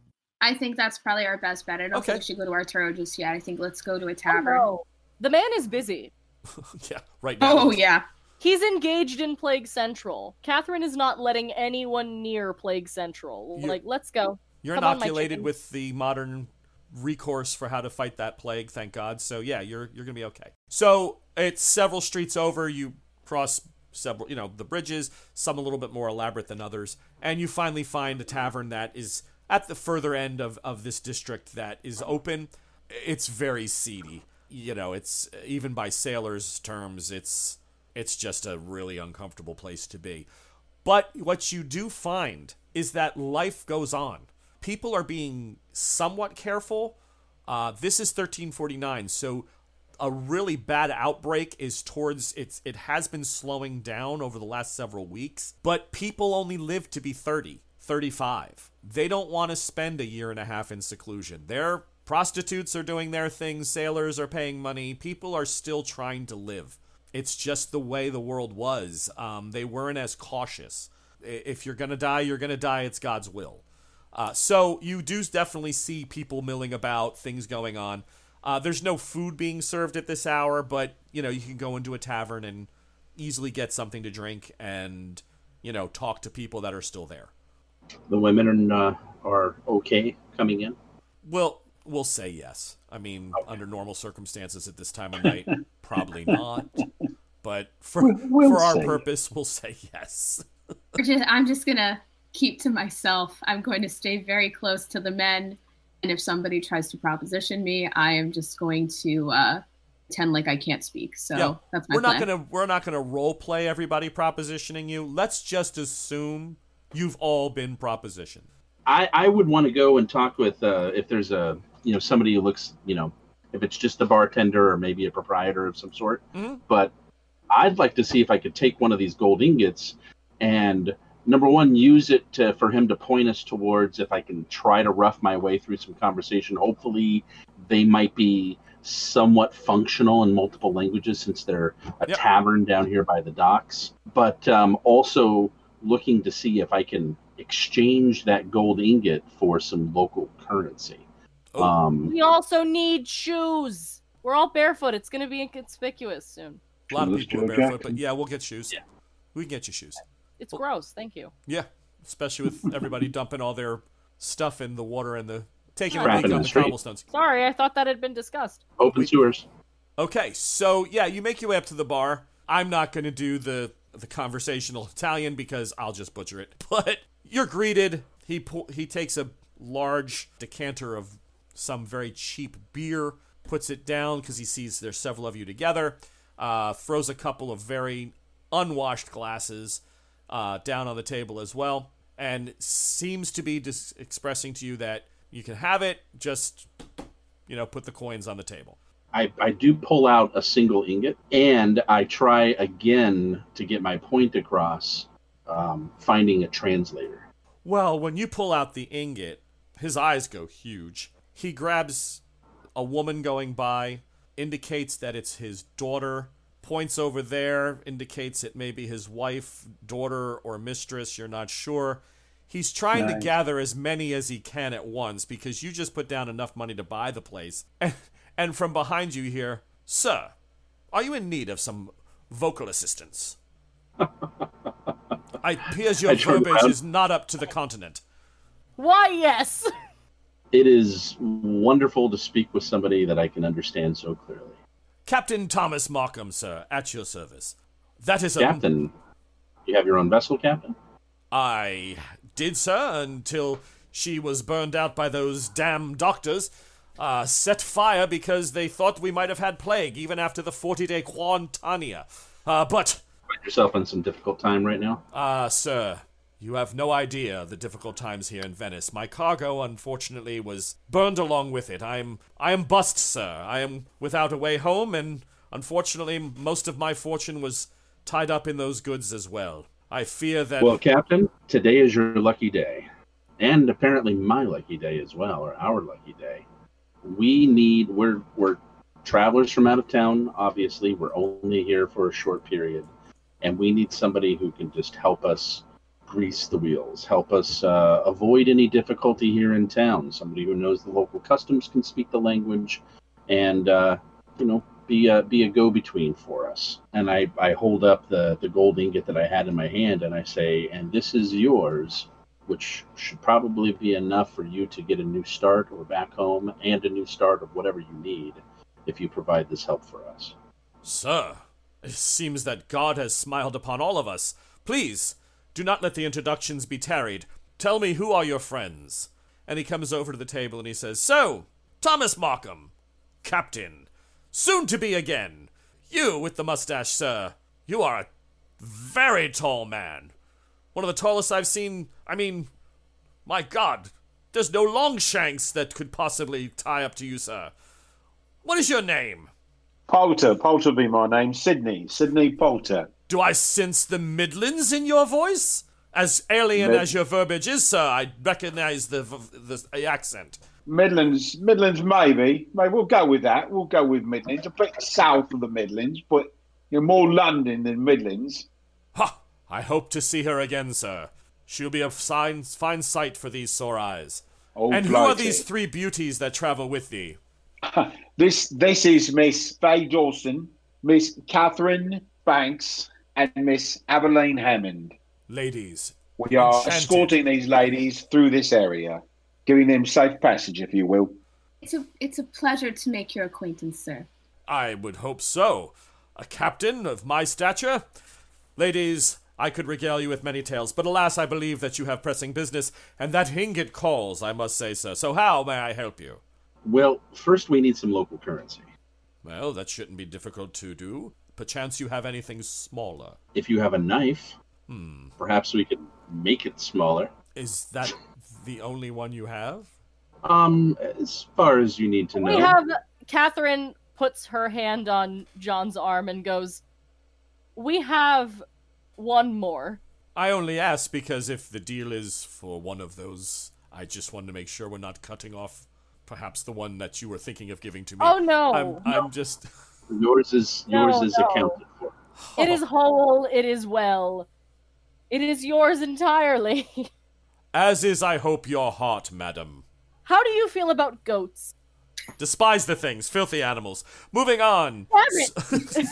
I think that's probably our best bet. I don't Okay. think we should go to Arturo just yet. I think let's go to a Oh, tavern. no. The man is busy. yeah, right now. Oh, yeah. He's engaged in Plague Central. Catherine is not letting anyone near Plague Central. You- Like, let's go. You're Come on, inoculated with the modern recourse for how to fight that plague, thank God. So yeah, you're you're gonna be okay. So it's several streets over. You cross several, you know, the bridges. Some a little bit more elaborate than others, and you finally find a tavern that is at the further end of of this district that is open. It's very seedy. You know, it's even by sailors' terms, it's it's just a really uncomfortable place to be. But what you do find is that life goes on. People are being somewhat careful. Uh, this is 1349, so a really bad outbreak is towards it's it has been slowing down over the last several weeks, but people only live to be 30, 35. They don't want to spend a year and a half in seclusion. Their prostitutes are doing their thing, sailors are paying money, people are still trying to live. It's just the way the world was. Um, they weren't as cautious. If you're gonna die, you're gonna die. It's God's will. Uh, so you do definitely see people milling about, things going on. Uh, there's no food being served at this hour, but you know you can go into a tavern and easily get something to drink and you know talk to people that are still there. The women uh, are okay coming in. Well, we'll say yes. I mean, under normal circumstances at this time of night, probably not. But for We'll for our say purpose, we'll say yes. Just, I'm just gonna keep to myself. I'm going to stay very close to the men, and if somebody tries to proposition me, I am just going to uh, pretend like I can't speak. So Yeah, that's my we're plan. not gonna we're not gonna role play everybody propositioning you. Let's just assume you've all been propositioned. I, I would want to go and talk with uh, if there's a you know somebody who looks you know if it's just a bartender or maybe a proprietor of some sort. Mhm. But I'd like to see if I could take one of these gold ingots and number one use it to, for him to point us towards if I can try to rough my way through some conversation. Hopefully, they might be somewhat functional in multiple languages since they're a Yep. tavern down here by the docks. But um, also looking to see if I can exchange that gold ingot for some local currency. Oh. Um, We also need shoes. We're all barefoot. It's going to be inconspicuous soon. A lot of people are barefoot, but yeah, we'll get shoes. Yeah. We can get you shoes. It's gross. Thank you. Yeah, especially with everybody dumping all their stuff in the water and the taking a Crap on the the cobblestones. Sorry, I thought that had been discussed. open sewers. Okay, so yeah, you make your way up to the bar. I'm not going to do the the conversational Italian because I'll just butcher it. But you're greeted. He pu- he takes a large decanter of some very cheap beer, puts it down because he sees there's several of you together. Uh, throws a couple of very unwashed glasses uh, down on the table as well, and seems to be just expressing to you that you can have it. Just you know, put the coins on the table. I, I do pull out a single ingot and I try again to get my point across, um, finding a translator. Well, when you pull out the ingot, his eyes go huge. He grabs a woman going by, indicates that it's his daughter, points over there, indicates it may be his wife, daughter, or mistress, you're not sure. He's trying to gather as many as he can at once because you just put down enough money to buy the place. And, and from behind you here, Sir, are you in need of some vocal assistance? I appears your I verbiage is not up to the continent. Why, yes. It is wonderful to speak with somebody that I can understand so clearly. Captain Thomas Markham, sir, at your service. That is a Captain, You have your own vessel, Captain? I did, sir, until she was burned out by those damn doctors. Uh, set fire because they thought we might have had plague even after the 40 day Quantania. Uh, but, Find yourself in some difficult time right now? uh, sir, you have no idea the difficult times here in Venice. My cargo, unfortunately, was burned along with it. I am, I am bust, sir. I am without a way home, and unfortunately, most of my fortune was tied up in those goods as well. I fear that. Well, Captain, today is your lucky day. And apparently my lucky day as well, or our lucky day. We need we're we're travelers from out of town, obviously. We're only here for a short period. And we need somebody who can just help us grease the wheels, help us uh, avoid any difficulty here in town. Somebody who knows the local customs, can speak the language, and uh, you know be a be a go between for us. And I I hold up the the gold ingot that I had in my hand, and I say, and this is yours, which should probably be enough for you to get a new start or back home, and a new start of whatever you need, if you provide this help for us. Sir, it seems that God has smiled upon all of us. Please, do not let the introductions be tarried. Tell me who are your friends. And he comes over to the table and he says, So, Thomas Markham, Captain, soon to be again. You with the mustache, sir. You are a very tall man. One of the tallest I've seen. I mean, my God, there's no Longshanks that could possibly tie up to you, sir. What is your name? Poulter, Poulter be my name. Sydney, Sydney Poulter. Do I sense the Midlands in your voice? As alien Mid- as your verbiage is, sir, I recognize the, the, the accent. Midlands, Midlands, maybe. Maybe we'll go with that. We'll go with Midlands. A bit south of the Midlands, but you're more London than Midlands. Ha! I hope to see her again, sir. She'll be a fine, fine sight for these sore eyes. Oh, and who are these three beauties that travel with thee? This this is Miss Faye Dawson, Miss Catherine Banks, and Miss Aveline Hammond. Ladies, We are Enchanted. escorting these ladies through this area, giving them safe passage, if you will. It's a it's a pleasure to make your acquaintance, sir. I would hope so. A captain of my stature? Ladies, I could regale you with many tales, but alas, I believe that you have pressing business, and that ingot calls, I must say, sir. So how may I help you? Well, first we need some local currency. Well, that shouldn't be difficult to do. Perchance you have anything smaller. If you have a knife, Hmm. perhaps we could make it smaller. Is that the only one you have? Um, as far as you need to know. We have Catherine puts her hand on John's arm and goes, "We have one more." I only ask because if the deal is for one of those, I just wanted to make sure we're not cutting off perhaps the one that you were thinking of giving to me. Oh no, I'm, I'm just. Yours is No, yours is no. accounted for. it is whole. It is well. It is yours entirely. As is, I hope, your heart, madam. How do you feel about goats? Despise the things, filthy animals. Moving on. Damn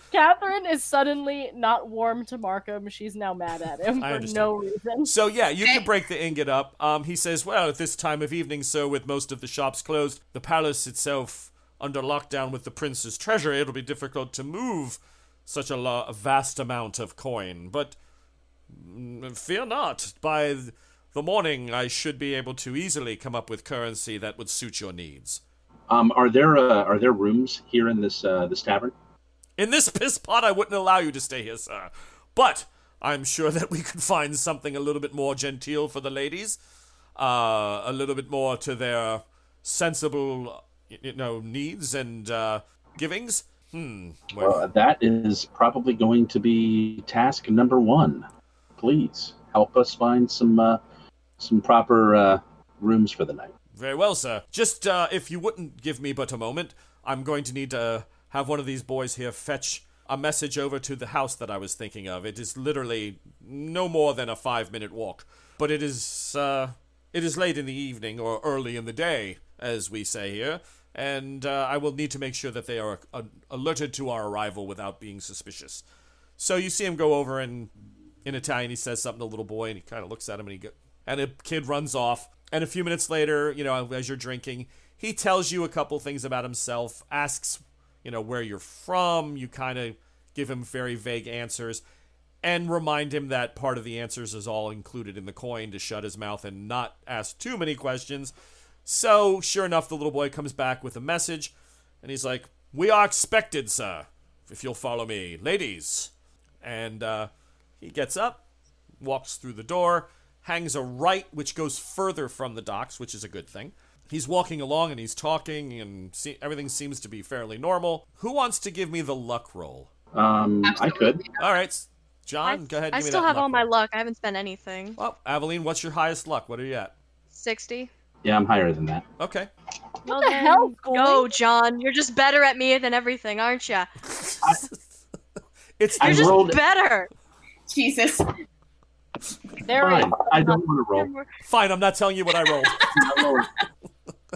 Catherine is suddenly not warm to Markham. She's now mad at him for no reason. So yeah, you can break the ingot up. Um, he says, "Well, at this time of evening, sir, with most of the shops closed, the palace itself under lockdown with the prince's treasure, it'll be difficult to move such a, a vast amount of coin. But mm, fear not. By th- the morning, I should be able to easily come up with currency that would suit your needs. Um, are there uh, are there rooms here in this uh, this tavern? In this piss pot, I wouldn't allow you to stay here, sir. But I'm sure that we could find something a little bit more genteel for the ladies, uh, a little bit more to their sensible, you know, needs and uh, givings. Hmm. Well, Uh, that is probably going to be task number one. Please help us find some uh, some proper uh, rooms for the night. very well, sir. Just uh, if you wouldn't give me but a moment, I'm going to need to have one of these boys here fetch a message over to the house that I was thinking of. It is literally no more than a five minute walk, but it is uh, it is late in the evening or early in the day, as we say here, and uh, I will need to make sure that they are uh, alerted to our arrival without being suspicious. So you see him go over and in Italian he says something to the little boy, and he kind of looks at him, and he go, and a kid runs off. And a few minutes later, you know, as you're drinking, he tells you a couple things about himself, asks, you know, where you're from. You kind of give him very vague answers. and remind him that part of the answers is all included in the coin to shut his mouth and not ask too many questions. So, sure enough, the little boy comes back with a message, and he's like, We are expected, sir, if you'll follow me. Ladies. And uh, he gets up, walks through the door, hangs a right, which goes further from the docks, which is a good thing. He's walking along and he's talking, and see, everything seems to be fairly normal. Who wants to give me the luck roll? Um, I could. All right, John, I, go ahead. I give me still that have luck all my roll. luck. I haven't spent anything. Well, Aveline, what's your highest luck? What are you at? 60. Yeah, I'm higher than that. Okay. What the hell? Go, John. You're just better at me than everything, aren't you? it's You're just rolled- better. Jesus. There Fine. I don't want to roll. fine. I'm not telling you what I rolled.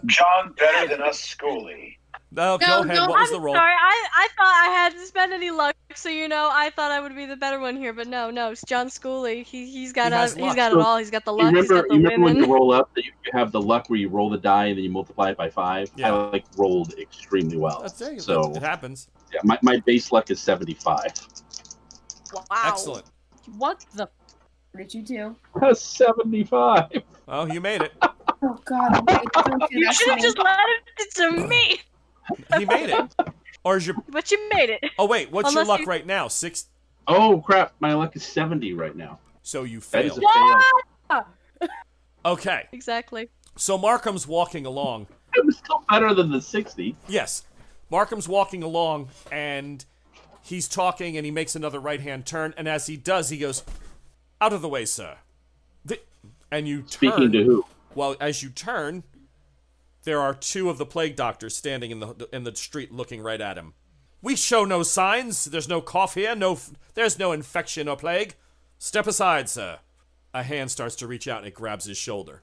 John better than us, Schooley. No, No, go ahead. no, what was I'm the roll? sorry. I, I thought I hadn't spent any luck, so you know, I thought I would be the better one here, but no, no, it's John Schooley. He he's got He a, he's got it all. He's got the You luck. He's remember, got you the remember when you roll up that you have the luck where you roll the die and then you multiply it by five? Yeah. I like rolled extremely well. That's it. So it happens. yeah, my, my base luck is 75. Wow. Excellent. What the? What did you do? 75. Oh, you made it. Oh God! wait, Don't do You should have just let it to me, He made it. Or is your? but you made it. Oh wait, what's your luck you- right now? Six. Oh crap! My luck is 70 right now. So you That is failed. a fail. Okay. Exactly. So Markham's walking along. It was still better than the 60. Yes. Markham's walking along and he's talking and he makes another right hand turn. And as he does, he goes, Out of the way, sir. The- and you turn. Speaking to who? Well, as you turn, there are two of the plague doctors standing in the in the street looking right at him. We show no signs. There's no cough here. No, there's no infection or plague. Step aside, sir. A hand starts to reach out and it grabs his shoulder,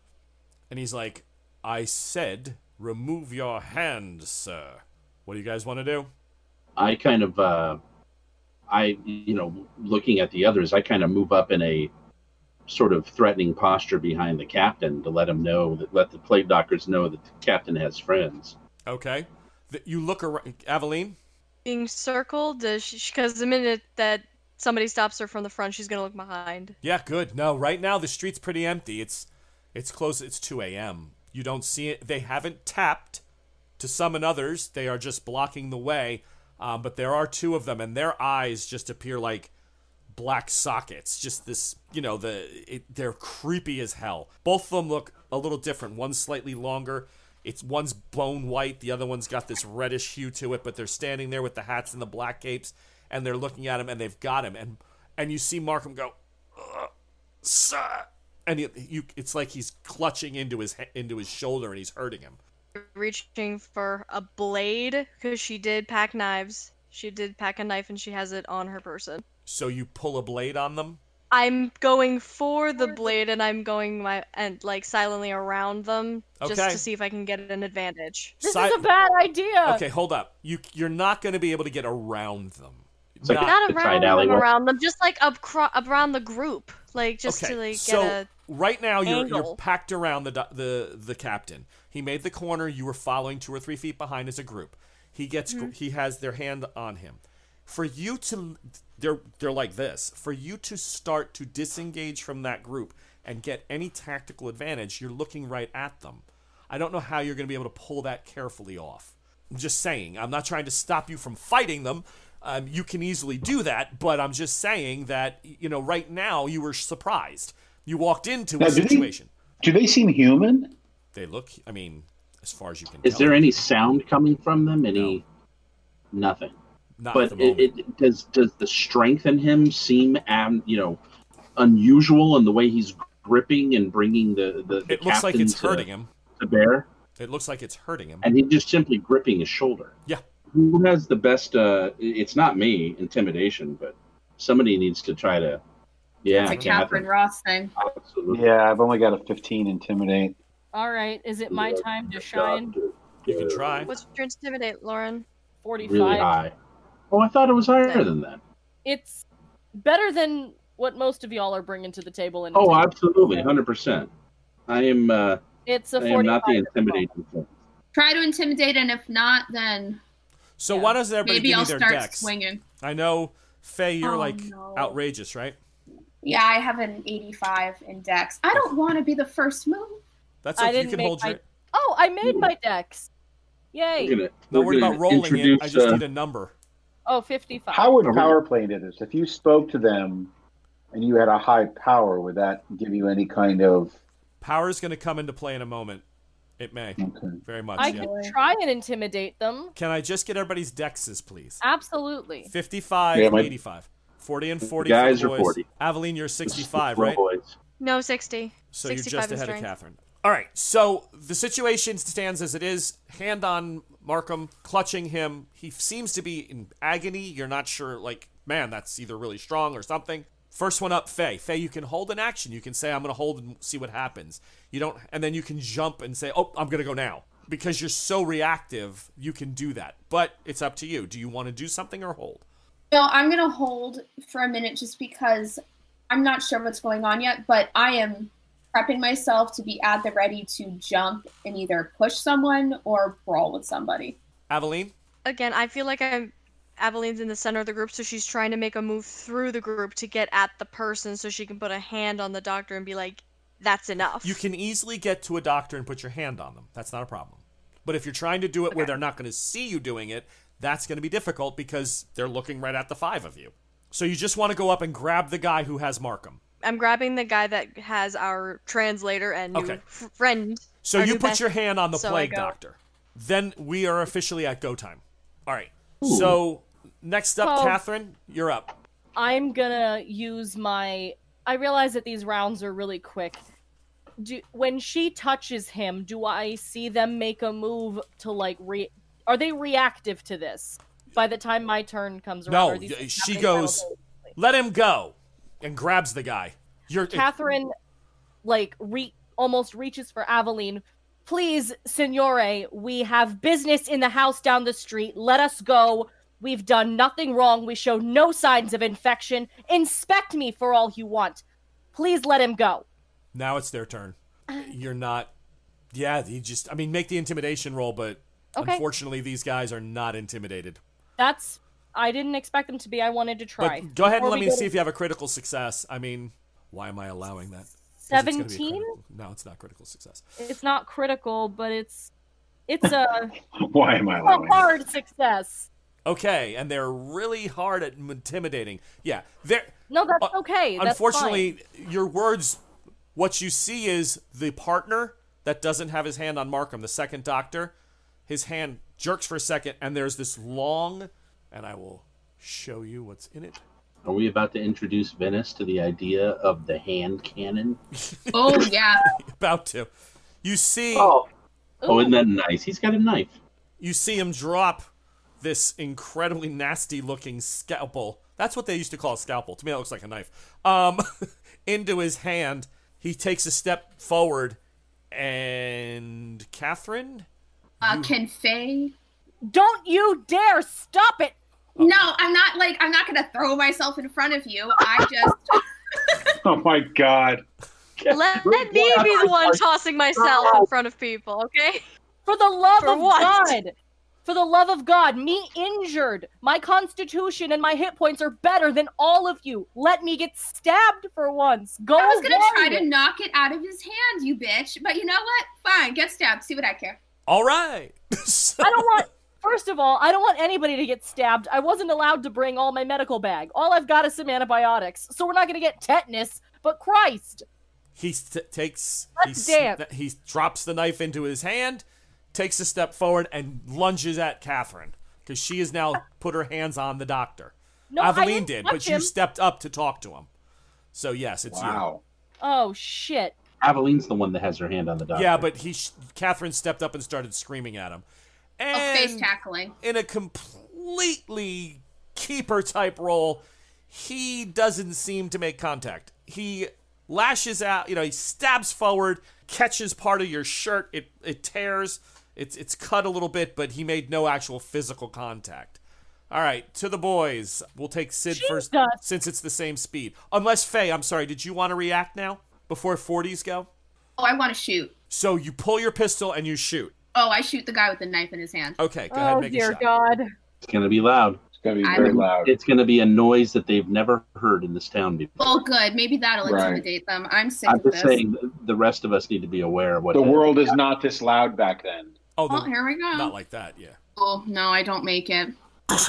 and he's like, "I said, remove your hand, sir. What do you guys want to do?" I kind of, uh, I, you know, looking at the others, I kind of move up in a sort of threatening posture behind the captain to let him know that, let the plague doctors know that the captain has friends. Okay. Th- You look around, Aveline. Being circled, because the minute that somebody stops her from the front, she's gonna look behind. Yeah, good. No, right now the street's pretty empty. It's it's close. It's 2 a.m. You don't see it. They haven't tapped to summon others. They are just blocking the way. Um, but there are two of them, and their eyes just appear like black sockets. Just this, you know, the it, they're creepy as hell. Both of them look a little different. One's slightly longer. It's one's bone white. The other one's got this reddish hue to it. But they're standing there with the hats and the black capes, and they're looking at him, and they've got him. And and you see Markham go, sir, and you, you, it's like he's clutching into his into his shoulder, and he's hurting him. Reaching for a blade, because she did pack knives. She did pack a knife, and she has it on her person. So you pull a blade on them. I'm going for the blade, and I'm going my and like silently around them just Okay. to see if I can get an advantage. This Si- is a bad idea. Okay, hold up. You you're not going to be able to get around them. It's like Not- Not around side them, around them, just like up cro- around the group, like just okay, to like so get a. right now you're you're packed around the the the captain. He made the corner. You were following two or three feet behind as a group. He gets Mm-hmm. he has their hand on him. For you to they're they're like this. For you to start to disengage from that group and get any tactical advantage, you're looking right at them. I don't know how you're going to be able to pull that carefully off. I'm just saying. I'm not trying to stop you from fighting them. Um, you can easily do that, but I'm just saying that you know right now you were surprised. You walked into Now, a do they- situation. Do they seem human? They look. I mean, as far as you can. Is there any sound coming from them? Any? Nothing. Not but at the moment. it, it does does the strength in him seem um you know unusual in the way he's gripping and bringing the the, the it looks like captain it's to, hurting him. to bear It looks like it's hurting him. and he's just simply gripping his shoulder Yeah. who has the best uh it's not me intimidation but somebody needs to try to yeah It's a Catherine Ross thing. absolutely Yeah, I've only got a 15 intimidate. All right, is it my time to shine? You can try. What's your intimidate, Lauren? Forty-five. really high oh i thought it was higher than that It's better than what most of y'all are bringing to the table. In oh absolutely 100% i am uh It's a i am forty-five. not the intimidating thing Try to intimidate, and if not, then So Yeah. why doesn't everybody maybe give I'll me their start decks? swinging. I know Faye, you're Oh, like no. outrageous, right? Yeah, I have an 85 in Dex. I don't want to be the first move. That's I okay. You didn't can make hold my- your. Oh, I made my dex. Yay. We're gonna, Not worried about rolling it. I just uh, need a number. Oh, 55. How would power play into this? If you spoke to them and you had a high power, would that give you any kind of Power is going to come into play in a moment. It may okay. very much. I yeah. could try and intimidate them. Can I just get everybody's dexes, please? Absolutely. 55, Yeah, my- 85. 40 and 40 guys for are 40. Aveline, you're 65, right? boys. No, 60. So you're 65 just in ahead of. Catherine. All right. So the situation stands as it is. Hand on Markham, clutching him. He seems to be in agony. You're not sure, like, man, that's either really strong or something. First one up, Faye. Faye, you can hold an action. You can say, I'm going to hold and see what happens. You don't, and then you can jump and say, oh, I'm going to go now. Because you're so reactive, you can do that. But it's up to you. Do you want to do something or hold? No, I'm gonna hold for a minute just because I'm not sure what's going on yet, but I am prepping myself to be at the ready to jump and either push someone or brawl with somebody. Aveline? Again, I feel like I'm. Aveline's in the center of the group, so she's trying to make a move through the group to get at the person so she can put a hand on the doctor and be like, that's enough. You can easily get to a doctor and put your hand on them. That's not a problem. But if you're trying to do it where they're not going to see you doing it, that's going to be difficult because they're looking right at the five of you. So you just want to go up and grab the guy who has Markham. I'm grabbing the guy that has our translator and new Okay. f- friend. So you put best- your hand on the so plague doctor. Then we are officially at go time. All right. So next up. Catherine, you're up. I'm gonna use my. I realize that these rounds are really quick. Do when she touches him, do I see them make a move to like re? Are they reactive to this? By the time my turn comes around, No, are these she goes, let him go, and grabs the guy. You're Catherine, like, re- almost reaches for Aveline. Please, Signore, we have business in the house down the street. Let us go. We've done nothing wrong. We show no signs of infection. Inspect me for all you want. Please let him go. Now it's their turn. You're not. Yeah, you just. I mean, make the intimidation roll, but Okay. unfortunately, these guys are not intimidated. That's. I didn't expect them to be. I wanted to try. But go ahead and Before let we me go see to if you have a critical success. I mean, why am I allowing that? 'Cause it's gonna be a 17? critical- No, it's not critical success. It's not critical, but it's. It's a, Why am I a allowing? it? hard success. Okay, and they're really hard at intimidating. Yeah, they're. No, that's Uh, okay. That's fine. Unfortunately, your words, what you see is the partner that doesn't have his hand on Markham, the second doctor. His hand jerks for a second, and there's this long, and I will show you what's in it. Are we about to introduce Venice to the idea of the hand cannon? Oh yeah. About to. You see, Oh, oh, isn't that nice? He's got a knife. you see him drop this incredibly nasty looking scalpel. That's what they used to call a scalpel. To me, that looks like a knife. Um, into his hand. He takes a step forward, and Catherine. Uh, can Faye? Don't you dare stop it! No, I'm not like I'm not gonna throw myself in front of you. I just Oh my god. Let, let me be the one tossing myself in front of people, okay? For the love For of what? God! For the love of God, me injured. My constitution and my hit points are better than all of you. Let me get stabbed for once. Go I was gonna away. try to knock it out of his hand, you bitch. But you know what? Fine, get stabbed. See what I care. All right. So- I don't want. First of all, I don't want anybody to get stabbed. I wasn't allowed to bring all my medical bag. All I've got is some antibiotics, so we're not gonna get tetanus. But Christ, he st- takes Let's he, dance. he drops the knife into his hand takes a step forward and lunges at catherine because she has now put her hands on the doctor no, I aveline didn't did but him. you stepped up to talk to him so yes it's you. Wow. Oh shit! Aveline's the one that has her hand on the doctor. yeah but he sh- catherine stepped up and started screaming at him And face tackling. in a completely keeper type role, he doesn't seem to make contact. He lashes out, you know, he stabs forward, catches part of your shirt, it it tears, it's it's cut a little bit, but he made no actual physical contact. All right, to the boys. We'll take Sid first since it's the same speed. Unless Faye, I'm sorry, did you want to react now before 40s go? Oh, I want to shoot. So you pull your pistol and you shoot. Oh, I shoot the guy with the knife in his hand. Okay, go ahead, oh make a dear shot. God! It's gonna be loud. It's going to be I'm- very loud. It's going to be a noise that they've never heard in this town before. Well, good. Maybe that'll Right. intimidate them. I'm sick I'm of just this. saying, the rest of us need to be aware of what The world is not this loud back then. Oh, Oh, the, here we go. not like that. Yeah. oh no, I don't make it.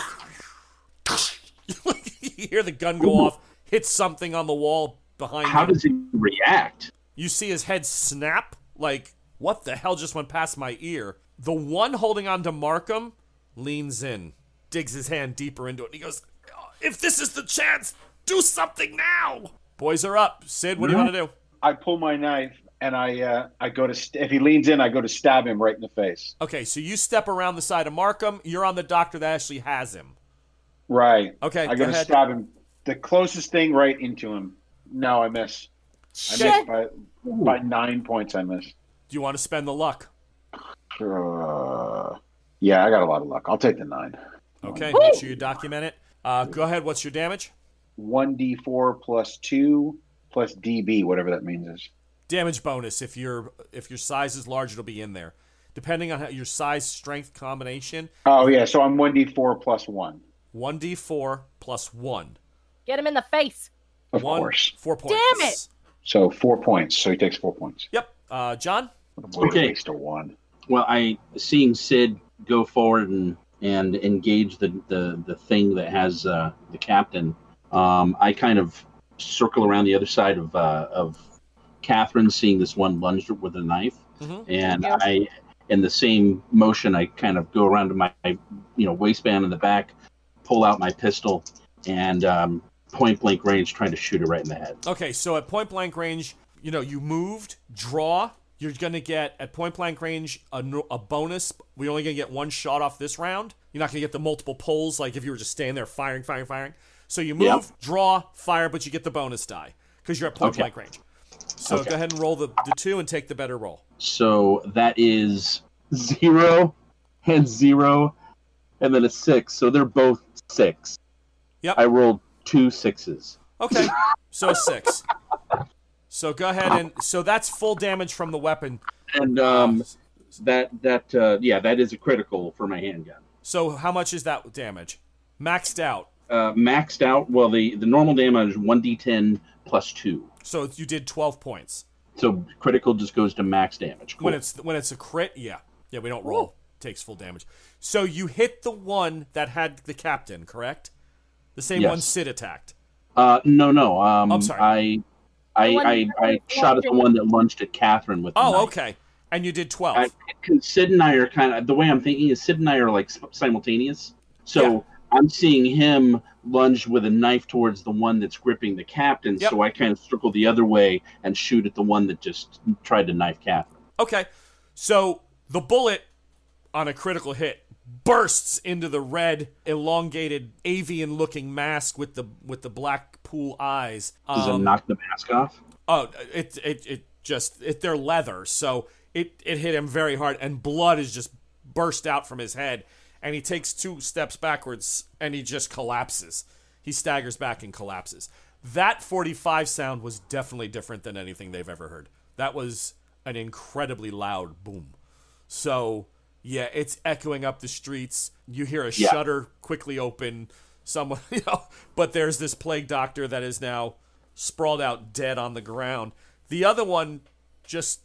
you hear the gun go off, hit something on the wall behind How him. does he react? You see his head snap, like, what the hell just went past my ear? The one holding on to Markham leans in, digs his hand deeper into it, and he goes, If this is the chance, do something now! Boys are up. Sid, what do you want to do? I pull my knife and I uh, I go to st- if he leans in, I go to stab him right in the face. Okay, so you step around the side of Markham. You're on the doctor that actually has him. Right. Okay, I go go to ahead. stab him. The closest thing right into him. No, I miss. I miss by, by nine points. I miss. Do you want to spend the luck? Uh, yeah, I got a lot of luck. I'll take the nine. Okay, make sure you document it. Uh, go ahead. What's your damage? One d four plus two plus db, whatever that means is. Damage bonus. If your if your size is large, it'll be in there. Depending on how, your size strength combination, Oh yeah, so I'm one d four plus one. one d four plus one. Get him in the face. Of One, course. Four points. Damn it! So four points. So he takes four points. Yep. Uh, John. What a way to Okay. a one. Well, I seeing Sid go forward and and engage the the, the thing that has uh, the captain. Um, I kind of circle around the other side of uh, of Catherine, seeing this one lunge with a knife, Mhm. and Yes. I, in the same motion, I kind of go around to my you know waistband in the back, pull out my pistol, and um, point blank range, trying to shoot her right in the head. Okay, so at point blank range, you know, you moved, draw. You're gonna get at point blank range a, a bonus. We're only gonna get one shot off this round. You're not gonna get the multiple pulls like if you were just staying there firing, firing, firing. So you move, Yep. draw, fire, but you get the bonus die because you're at point Okay. blank range. So Okay. go ahead and roll the, the two and take the better roll. So that is zero and zero, and then a six. So they're both six. Yep. I rolled two sixes. Okay, so six. So go ahead and so that's full damage from the weapon. And um, that that uh, yeah, that is a critical for my handgun. So how much is that damage? Maxed out. Uh, maxed out. Well, the the normal damage is one d10 plus two. So you did twelve points. So critical just goes to max damage. Cool. When it's when it's a crit, yeah, yeah, we don't roll. Takes full damage. So you hit the one that had the captain, correct? The same Yes. one Sid attacked. uh, no, no. Um, I'm sorry. I I I, I shot at the one that lunged at Catherine with. Oh, the Oh, knife. okay. And you did twelve. I, 'cause Sid and I are kind of the way I'm thinking is Sid and I are like simultaneous. So Yeah. I'm seeing him lunge with a knife towards the one that's gripping the captain. Yep. So I kind of circle the other way and shoot at the one that just tried to knife Catherine. Okay. So the bullet on a critical hit bursts into the red, elongated, avian-looking mask with the with the black pool eyes. Does Um, it knock the mask off? Oh, it it it just it they're leather, so it it hit him very hard, and blood is just burst out from his head, and he takes two steps backwards, and he just collapses. He staggers back and collapses. That 45 sound was definitely different than anything they've ever heard. That was an incredibly loud boom. So yeah, it's echoing up the streets. You hear a Yeah. shutter quickly open. Someone, you know, but there's this plague doctor that is now sprawled out dead on the ground. The other one just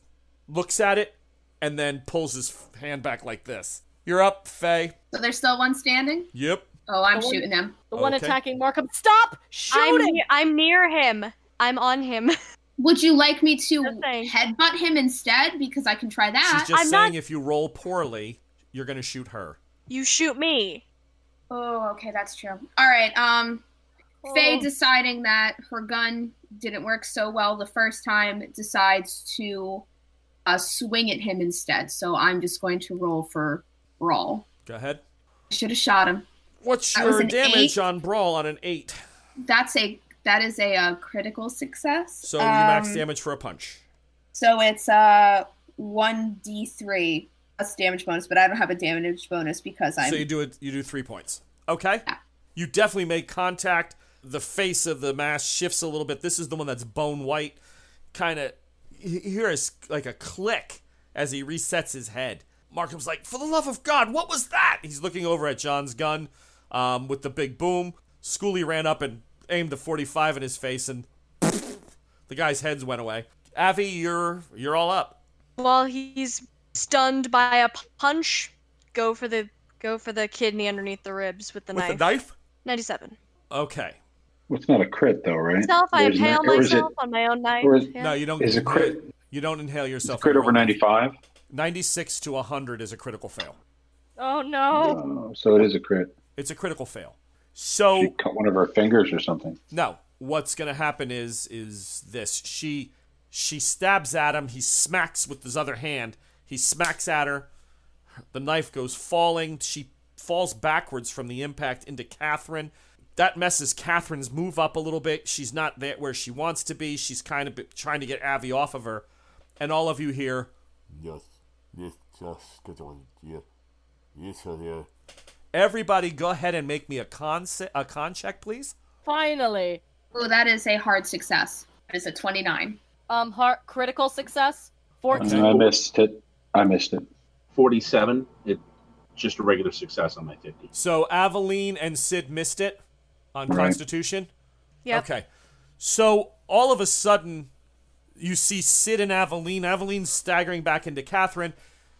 looks at it and then pulls his hand back like this. You're up, Faye. So there's still one standing. Yep. Oh, I'm The one- shooting him. The one Okay. attacking Markham. Stop I'm, shooting! I'm near him. I'm on him. Would you like me to headbutt him instead? Because I can try that. She's just I'm saying not- if you roll poorly, you're going to shoot her. You shoot me. Oh, okay, that's true. All right. Um, Faye Oh. deciding that her gun didn't work so well the first time decides to uh, swing at him instead. So I'm just going to roll for brawl. Go ahead. Should have shot him. What's That your damage eight. on Brawl on an 8? That's a that is a, uh critical success. So you max Um, damage for a punch. So it's uh one d three plus damage bonus, but I don't have a damage bonus because I'm So you do it. You do three points. Okay. Yeah. You definitely make contact. The face of the mask shifts a little bit. This is the one that's bone white. Kind of. You hear a s like a click as he resets his head. Markham's like, "For the love of God, what was that?" He's looking over at John's gun. um, with the big boom. Schooley ran up and aimed the 45 in his face, and the guy's heads went away. Avi, you're you're all up. While he's stunned by a punch, go for the go for the kidney underneath the ribs with the With knife. the knife? 97. Okay. Well, it's not a crit though, right? Myself, I Or is it- impale or is it- myself on my own knife. is- yeah. No, you don't. Is a crit You don't inhale is a yourself. crit over 95? 96 to 100 is a critical fail. Oh no. Oh, so it is a crit. It's a critical fail. So She cut one of her fingers or something. No, what's gonna happen is is this. She she stabs at him. He smacks with his other hand. He smacks at her. The knife goes falling. She falls backwards from the impact into Catherine. That messes Catherine's move up a little bit. She's not there where she wants to be. She's kind of trying to get Avi off of her. And all of you hear, Yes, yes, just get on. Yeah, yes, sir, yeah. Everybody go ahead and make me a con, a con check, please. Finally. Oh, that is a hard success. It's a 29. Um, heart critical success. 14. I missed it. I missed it. 47. It just a regular success on my 50. So Aveline and Sid missed it on Right. Constitution. Yep. Okay. So all of a sudden, you see Sid and Aveline. Aveline's staggering back into Catherine.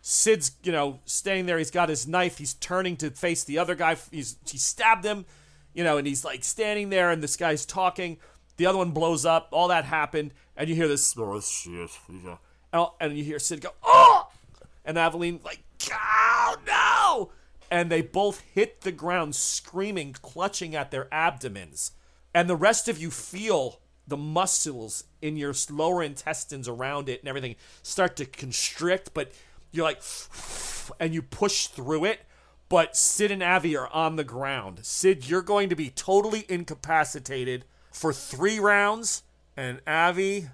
Sid's, you know, staying there. He's got his knife. He's turning to face the other guy. He's he stabbed him, you know, and he's like standing there, and this guy's talking. The other one blows up. All that happened, and you hear this, Oh, and you hear Sid go, "Oh!" and Aveline like, "Oh no!" And they both hit the ground, screaming, clutching at their abdomens. And the rest of you feel the muscles in your lower intestines around it and everything start to constrict, but you're like, and you push through it. But Sid and Avi are on the ground. Sid, you're going to be totally incapacitated for three rounds, and Avi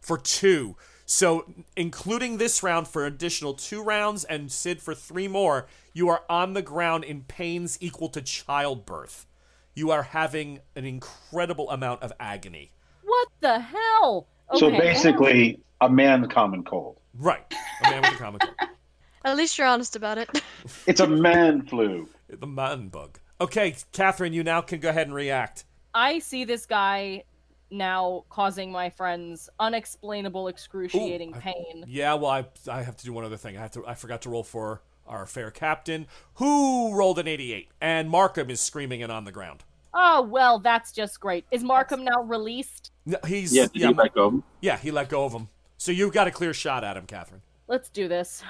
for two. So, including this round for additional two rounds and Sid for three more, you are on the ground in pains equal to childbirth. You are having an incredible amount of agony. What the hell? So basically, a man common cold. Right. A man with a comic book. At least you're honest about it. It's a man flu. The man bug. Okay, Catherine, you now can go ahead and react. I see this guy now causing my friends unexplainable, excruciating Ooh, I- pain. Yeah, well, I, I have to do one other thing. I have to. I forgot to roll for our fair captain, who rolled an 88, and Markham is screaming and on the ground. Oh well, that's just great. Is Markham now released? No, He's Yeah, did yeah, you let go of him? yeah, he let go of him. So you've got a clear shot at him, Catherine. Let's do this.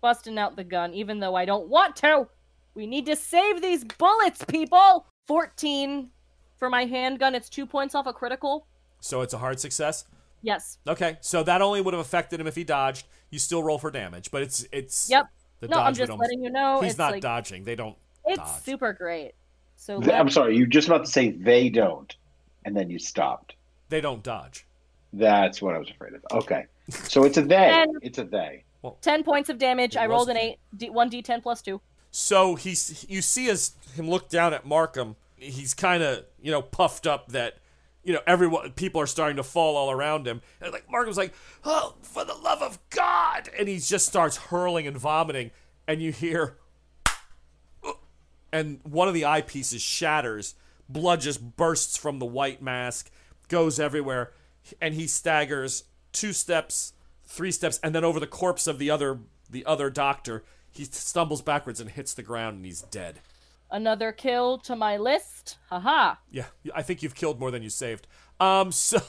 Busting out the gun, even though I don't want to. We need to save these bullets, people. Fourteen for my handgun. It's two points off a critical. So it's a hard success. Yes. Okay, so that only would have affected him if he dodged. You still roll for damage, but it's it's. Yep. The no, dodge I'm would just almost- letting you know. He's it's not like, dodging. They don't. It's dodge. super great. So I'm sorry, you're just about to say they don't, and then you stopped. They don't dodge. That's what I was afraid of. Okay. So it's a they. And- It's a they. ten points of damage. I rolled an eight. D- one d10 plus two. So he's you see as him look down at Markham, he's kind of you know puffed up that you know everyone people are starting to fall all around him, and like Markham's like, oh for the love of God, and he just starts hurling and vomiting, and you hear, and one of the eyepieces shatters, blood just bursts from the white mask, goes everywhere, and he staggers two steps, three steps, and then over the corpse of the other the other doctor, he stumbles backwards and hits the ground, and he's dead. Another kill to my list. Haha. Yeah, I think you've killed more than you saved. Um, so,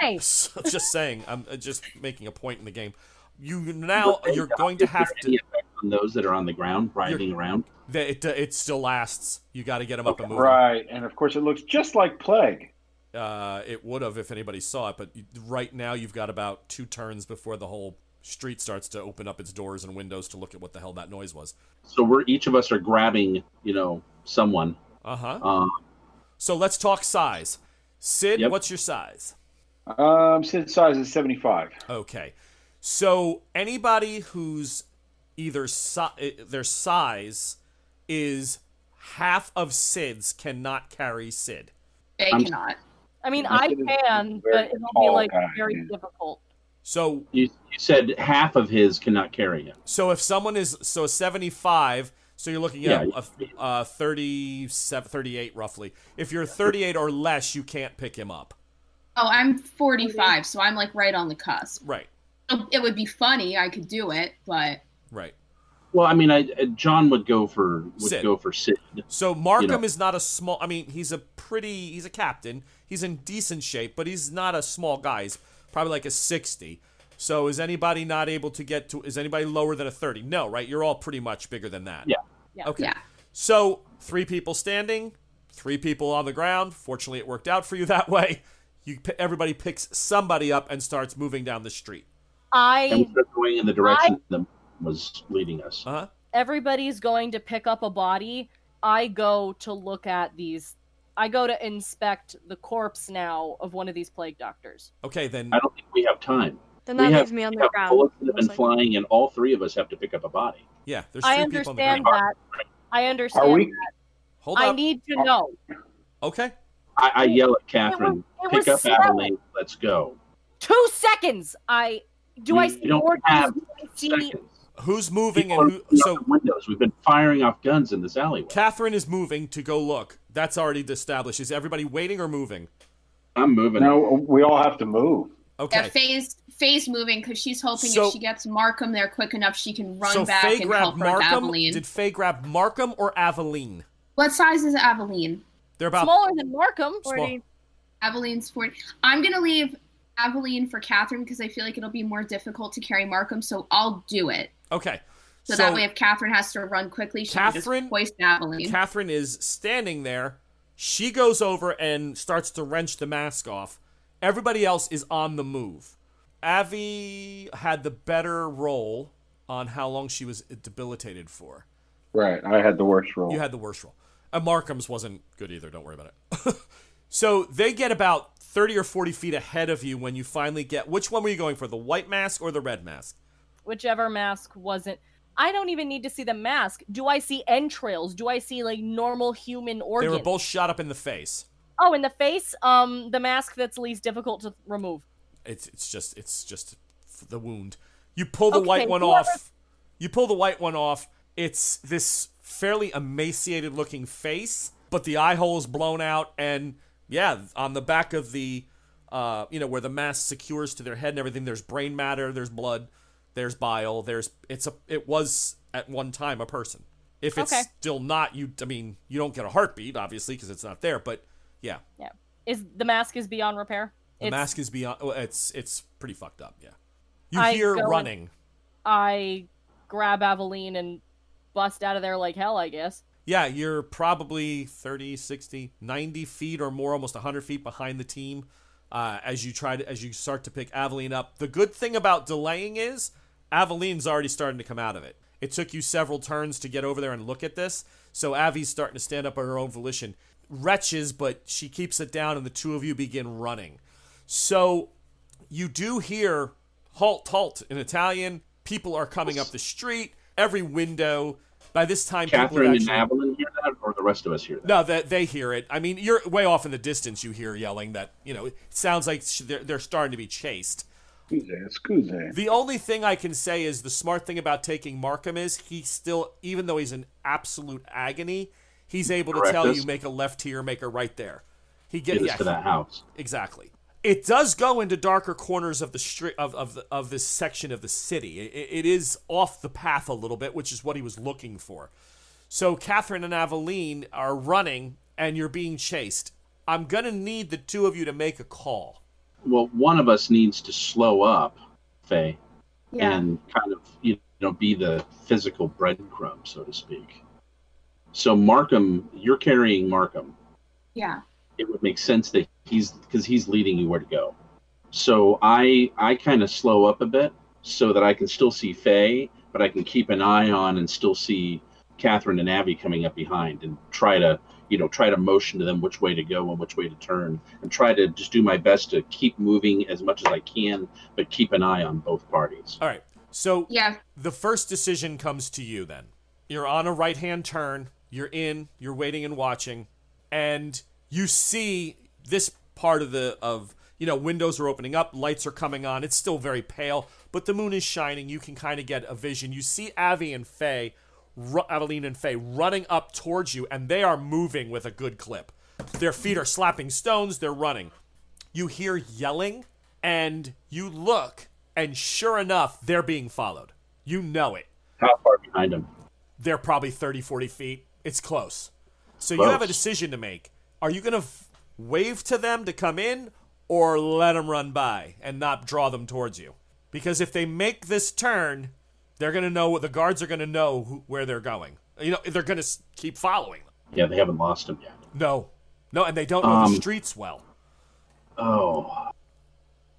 Hey. so just saying, I'm uh, just making a point in the game. You now you're going to have to. effect on those that are on the ground, writhing around. that It uh, it still lasts. You got to get them up and moving. Right. And of course, it looks just like plague. Uh, it would have if anybody saw it, but right now you've got about two turns before the whole street starts to open up its doors and windows to look at what the hell that noise was. So we're each of us are grabbing, you know, someone. Uh huh. Um, So let's talk size. Sid, Yep. what's your size? Um, Sid size is 75. Okay. So anybody who's either si- uh, their size is half of Sid's cannot carry Sid. They I'm- cannot. I mean, I I think it's can, but it'll be like guy, very yeah. difficult. So you, you said half of his cannot carry him. so if someone is so 75, So you're looking Yeah, at a, uh, 37, 38 roughly. If you're 38 or less, you can't pick him up. Oh, I'm 45, so I'm like right on the cusp. Right, It would be funny. I could do it, but right. Well, I mean, I uh, John would go for would Sid. go for Sid. So Markham You know. is not a small. I mean, he's a pretty. He's a captain. He's in decent shape, but he's not a small guy. He's probably like a sixty. So is anybody not able to get to? Is anybody lower than a thirty? No, right? You're all pretty much bigger than that. Yeah. Yeah. Okay. yeah. So three people standing, three people on the ground. Fortunately, it worked out for you that way. You everybody picks somebody up and starts moving down the street. I start going in the direction that was leading us. Uh huh. everybody's going to pick up a body. I go to look at these. I go to inspect the corpse now of one of these plague doctors. Okay, then. I don't think we have time. Then we that have, leaves me on we the have ground. bullets that have been most likely. flying, and all three of us have to pick up a body. Yeah, there's I three people on the understand ground. that. I understand Are we? that. Hold I up. need to know. Okay. I, I yell at Catherine, it pick up slow. Aveline, let's go. Two seconds. I do. I We see don't more? have Do I see? Seconds. Who's moving People and who? So windows. We've been firing off guns in this alleyway. Catherine is moving to go look. That's already established. Is everybody waiting or moving? I'm moving. No, we all have to move. Okay. Yeah, Faye's, Faye's moving because she's hoping So- if she gets Markham there quick enough, she can run so back Faye and grabbed help her with Markham. Aveline. Did Faye grab Markham or Aveline? What size is Aveline? They're about Smaller than Markham. 40. Aveline's 40. I'm going to leave Aveline for Catherine because I feel like it'll be more difficult to carry Markham, so I'll do it. Okay. So, that way, if Catherine has to run quickly, she Catherine- can just hoist Aveline. Catherine is standing there. She goes over and starts to wrench the mask off. Everybody else is on the move. Avi had the better role on how long she was debilitated for. Right. I had the worst role. You had the worst role. And Markham's wasn't good either. Don't worry about it. so they get about 30 or 40 feet ahead of you when you finally get. Which one were you going for? The white mask or the red mask? Whichever mask wasn't. I don't even need to see the mask. Do I see entrails? Do I see like normal human organs? They were both shot up in the face. Oh, in the face. Um, the mask that's least difficult to remove. It's it's just it's just the wound. You pull the Okay, white one whoever- off. You pull the white one off. It's this fairly emaciated looking face, but the eye hole is blown out, and yeah, on the back of the, uh, you know, where the mask secures to their head and everything, there's brain matter, there's blood, there's bile, there's it's a it was at one time a person. If it's Okay. still not, you I mean, you don't get a heartbeat obviously because it's not there, but yeah, Yeah. Is the mask is beyond repair? the It's- mask is beyond. It's it's pretty fucked up. Yeah, you I hear running. I grab Aveline and bust out of there like hell, I guess. Yeah, you're probably 30, 60, 90 feet or more, almost 100 feet behind the team uh, as you try to as you start to pick Aveline up. The good thing about delaying is Aveline's already starting to come out of it. It took you several turns to get over there and look at this, so Avi's starting to stand up on her own volition. Wretches, but she keeps it down, and the two of you begin running. So you do hear halt, halt in Italian. People are coming up the street. Every window. By this time, people Catherine have and actually, Aveline hear that, or the rest of us hear that? no, that they hear it. I mean, you're way off in the distance. You hear yelling that you know. It sounds like they're they're starting to be chased. The only thing I can say is the smart thing about taking Markham is he still, even though he's in absolute agony, he's able to Correct tell us. you make a left here, make a right there. He Get get yeah, to that house. exactly. It does go into darker corners of the street of of, the, of this section of the city. It, it is off the path a little bit, which is what he was looking for. So Catherine and Aveline are running, and you're being chased. I'm gonna need the two of you to make a call. Well, one of us needs to slow up, Faye, Yeah. and kind of you know be the physical breadcrumb, so to speak. So Markham, you're carrying Markham. yeah. It would make sense that he's because he's leading you where to go. So I I kind of slow up a bit so that I can still see Faye, but I can keep an eye on and still see Catherine and Abby coming up behind and try to you know try to motion to them which way to go and which way to turn and try to just do my best to keep moving as much as I can, but keep an eye on both parties. All right. So Yeah. the first decision comes to you then. You're on a right hand turn, you're in, you're waiting and watching, and you see this part of the of you know, windows are opening up, lights are coming on. It's still very pale, but the moon is shining. You can kind of get a vision. You see Avi and Faye Ru- Aveline and Faye running up towards you, and they are moving with a good clip. Their feet are slapping stones. They're running. You hear yelling, and you look, and sure enough, they're being followed. You know it. How far behind him? They're probably 30, 40 feet. It's close. So you have a decision to make. Are you going to f- wave to them to come in or let them run by and not draw them towards you? Because if they make this turn, they're going to know, the guards are going to know who, where they're going. You know, they're going to keep following them. Yeah, they haven't lost them yet. No. No, and they don't know Um, the streets well. Oh,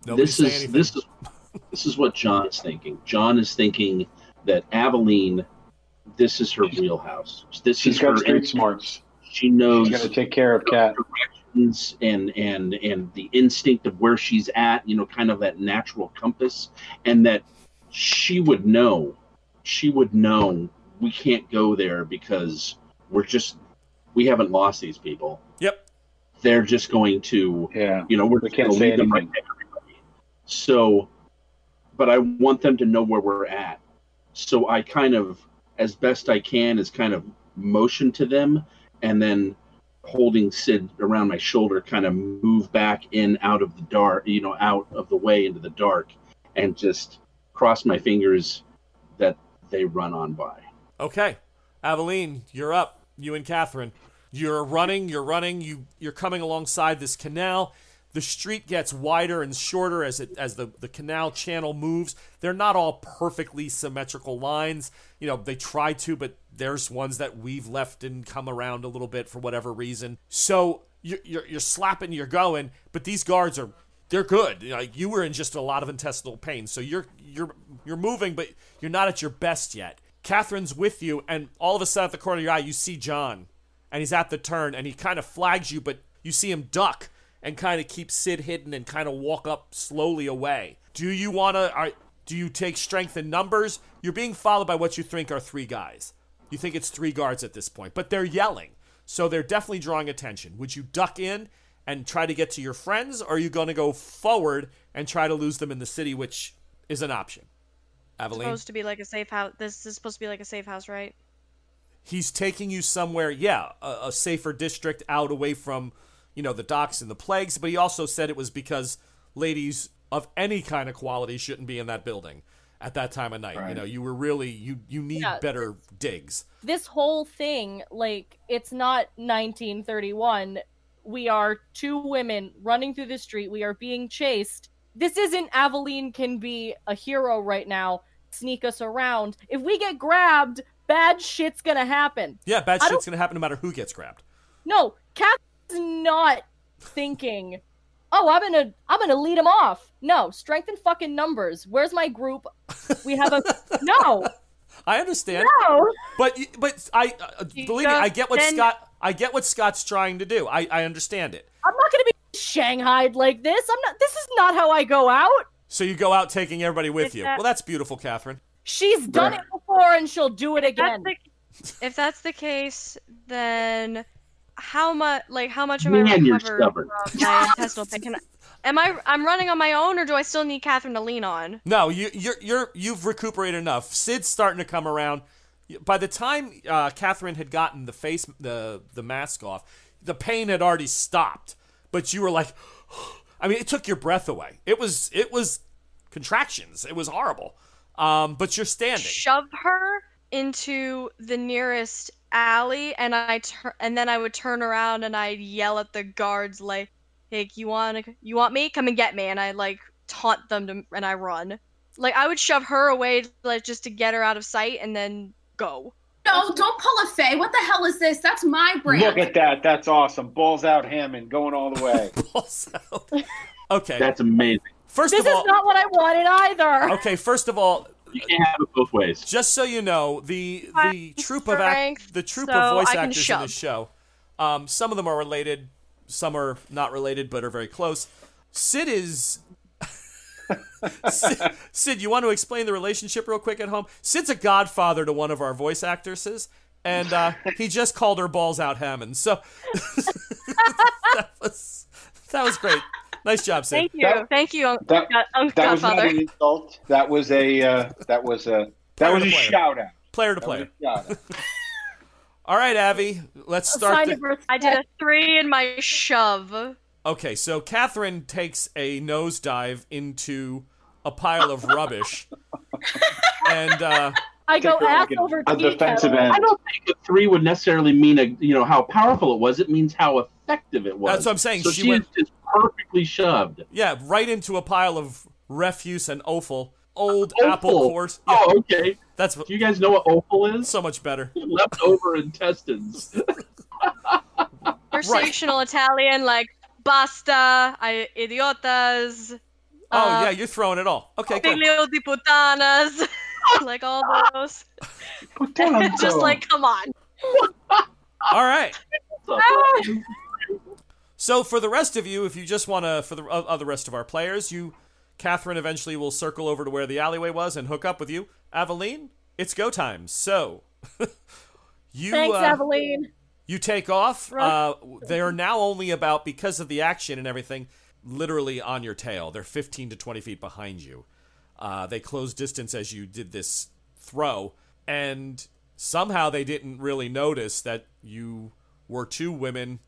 Nobody this is anything. this is this is what John's thinking. John is thinking that Aveline, this is her wheelhouse. This She's is got her. street smarts. She knows She's gonna take care of Cat. directions and and and the instinct of where she's at. You know, kind of that natural compass, and that she would know. She would know we can't go there because we're just we haven't lost these people. Yep. They're just going to Yeah. you know, we're We just can't gonna say lead them right anything. to everybody. So, but I want them to know where we're at. So I kind of, as best I can, is kind of motion to them, and then holding Sid around my shoulder, kind of move back in out of the dark, you know, out of the way into the dark, and just cross my fingers that they run on by. Okay, Aveline, you're up. You and Catherine, you're running. You're running. You you're coming alongside this canal. The street gets wider and shorter as it as the the canal channel moves. They're not all perfectly symmetrical lines. You know they try to, but there's ones that we've left and come around a little bit for whatever reason. So you're you're, you're slapping, you're going, but these guards are they're good. Like you were in just a lot of intestinal pain, so you're you're you're moving, but you're not at your best yet. Catherine's with you, and all of a sudden, at the corner of your eye, you see John, and he's at the turn, and he kind of flags you, but you see him duck and kind of keep Sid hidden and kind of walk up slowly away. Do you want to? Do you take strength in numbers? You're being followed by what you think are three guys. You think it's three guards at this point, but they're yelling, so they're definitely drawing attention. Would you duck in and try to get to your friends, or are you going to go forward and try to lose them in the city, which is an option? Aveline, supposed to be like a safe house. This is supposed to be like a safe house, right? he's taking you somewhere, yeah, a, a safer district out away from, you know, the docks and the plagues. But he also said it was because ladies of any kind of quality shouldn't be in that building at that time of night. You know, you were really you you need Yeah. better digs. this whole thing like it's not 1931 we are two women running through the street. We are being chased. This isn't aveline can be a hero right now sneak us around. If we get grabbed bad shit's gonna happen. Yeah, bad I shit's gonna happen no matter who gets grabbed. no Kat's not thinking oh i'm gonna i'm gonna lead him off. No strength and fucking numbers. Where's my group? We have a no. I understand, no. But but I uh, believe me, I get what then- Scott I get what Scott's trying to do. I I understand it. I'm not gonna be shanghaied like this. I'm not. This is not how I go out. So you go out taking everybody with If you. Well, that's beautiful, Catherine. She's done it before, and she'll do it If that's again. the, if that's the case, then how much? Like how much am I Man, you're recovered stubborn. from my intestinal pain? Can I, am I? I'm running on my own, or do I still need Catherine to lean on? No, you, you're you're you've recuperated enough. Sid's starting to come around. By the time uh, Catherine had gotten the face the the mask off, the pain had already stopped. But you were like, I mean, it took your breath away. It was it was contractions. It was horrible. Um, but you're standing. Shove her into the nearest alley, and I tur- and then I would turn around and I'd yell at the guards like, "Hey, you want? You want me? Come and get me!" And I like taunt them to, and I run. Like I would shove her away, like just to get her out of sight, and then go. No, don't pull a Faye. What the hell is this? That's my brand. Look at that. That's awesome. Balls out Hammond going all the way. Also- okay. That's amazing. First This of all, this is not what I wanted either. okay. First of all, You can't have it both ways. just so you know, the the Five troop of act, the troop so of voice I can actors in shove. this show, um, some of them are related, some are not related but are very close. Sid is. Sid, Sid, you want to explain the relationship real quick at home? Sid's a godfather to one of our voice actresses, and uh, he just called her balls out Hammond. So that was that was great. Nice job, Sid. Thank you, That- thank you, That, God- um, that was not Godfather. an insult. That was a uh, that was a that Player was a player. shout out. player to player. Yeah. All right, Abby, let's start. the- I did a three in my shove. Okay, so Catherine takes a nosedive into a pile of rubbish, and uh, I go Take her ass like a- over a defensive kettle. end. I don't think a three would necessarily mean a you know how powerful it was. It means how effective it was. That's what I'm saying. So She she, went- is just perfectly shoved. yeah, right into a pile of refuse and offal, old Offal. apple cores. Yeah, Oh, okay. that's Do you guys know what offal is? so much better. Leftover intestines. Conversational Italian, like basta, I idiotas. Oh uh, yeah, you're throwing it all. Okay, cool. Figlio di putanas. like all those. Just like, come on. All right. So for the rest of you, if you just want to, for the uh, other rest of our players, you, Catherine, eventually will circle over to where the alleyway was and hook up with you. Aveline, it's go time. So you, Thanks, uh, Aveline. You take off. Right. Uh, they are now only about because of the action and everything, literally on your tail. They're 15 to 20 feet behind you. Uh, they close distance as you did this throw, and somehow they didn't really notice that you were two women,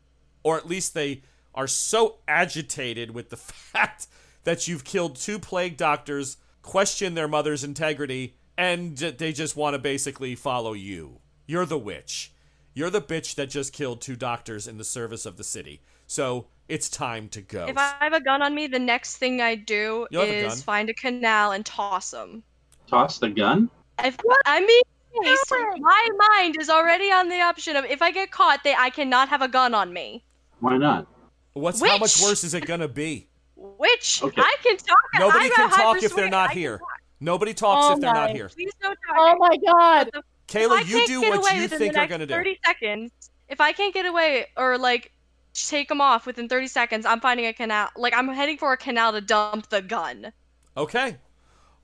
or at least they are so agitated with the fact that you've killed two plague doctors, question their mother's integrity, and they just want to basically follow you. You're the witch. You're the bitch that just killed two doctors in the service of the city. So it's time to go. If I have a gun on me, the next thing I do You'll have a is find a canal and toss them. Toss the gun. If, I mean, yes, my mind is already on the option of if I get caught, they I cannot have a gun on me. Why not? What's how much worse is it gonna be? Which Okay. I can talk. Nobody I can talk if they're not I here. Nobody talks Oh if they're not here. Please no talking. Oh my god. Kayla, you do what you think are gonna do. 30 seconds. If I can't get away or like take them off within 30 seconds, I'm finding a canal. Like I'm heading for a canal to dump the gun. Okay.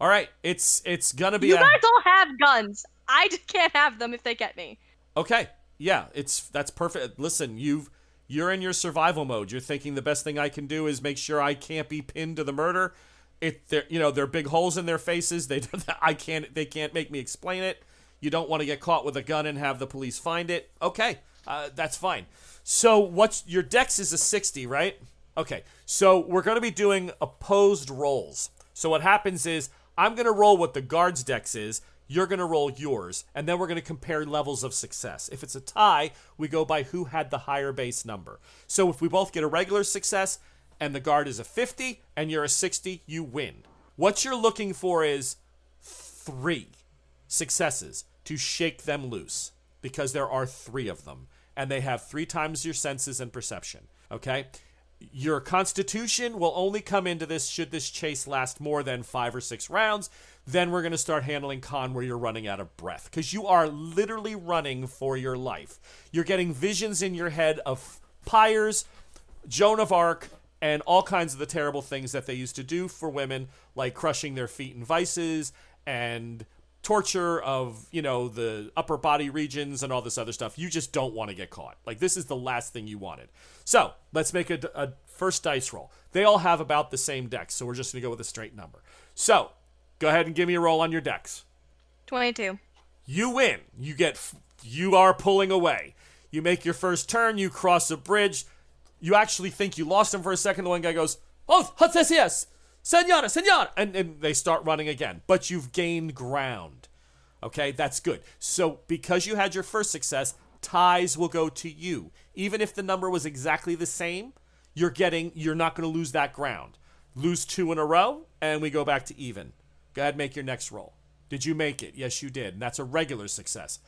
All right. It's it's gonna be You a guys all have guns. I just can't have them if they get me. Okay. Yeah, it's that's perfect. Listen, you've you're in your survival mode. You're thinking the best thing I can do is make sure I can't be pinned to the murder. It there you know, there are big holes in their faces. They I can't they can't make me explain it. You don't want to get caught with a gun and have the police find it. Okay. Uh, that's fine. So what's your dex is a 60, right? Okay. So we're going to be doing opposed rolls. So what happens is I'm going to roll what the guard's dex is. You're going to roll yours, and then we're going to compare levels of success. If it's a tie, we go by who had the higher base number. So if we both get a regular success and the guard is a 50 and you're a 60, you win. What you're looking for is three successes to shake them loose because there are three of them and they have three times your senses and perception. Okay? Your constitution will only come into this should this chase last more than five or six rounds. Then we're going to start handling con where you're running out of breath because you are literally running for your life. You're getting visions in your head of pyres, Joan of Arc, and all kinds of the terrible things that they used to do for women, like crushing their feet in vices and torture of, you know, the upper body regions and all this other stuff. You just don't want to get caught. Like, this is the last thing you wanted. So, let's make a, a first dice roll. They all have about the same dex, so we're just going to go with a straight number. So, go ahead and give me a roll on your dex. 22. You win. You get. f- You are pulling away. You make your first turn. You cross a bridge. You actually think you lost him for a second. The one guy goes, "Oh, yes, senora, senora," and, and they start running again. But you've gained ground. Okay, that's good. So because you had your first success, ties will go to you. Even if the number was exactly the same, you're getting. You're not going to lose that ground. Lose two in a row, and we go back to even. Go ahead, make your next roll. Did you make it? Yes, you did. And that's a regular success.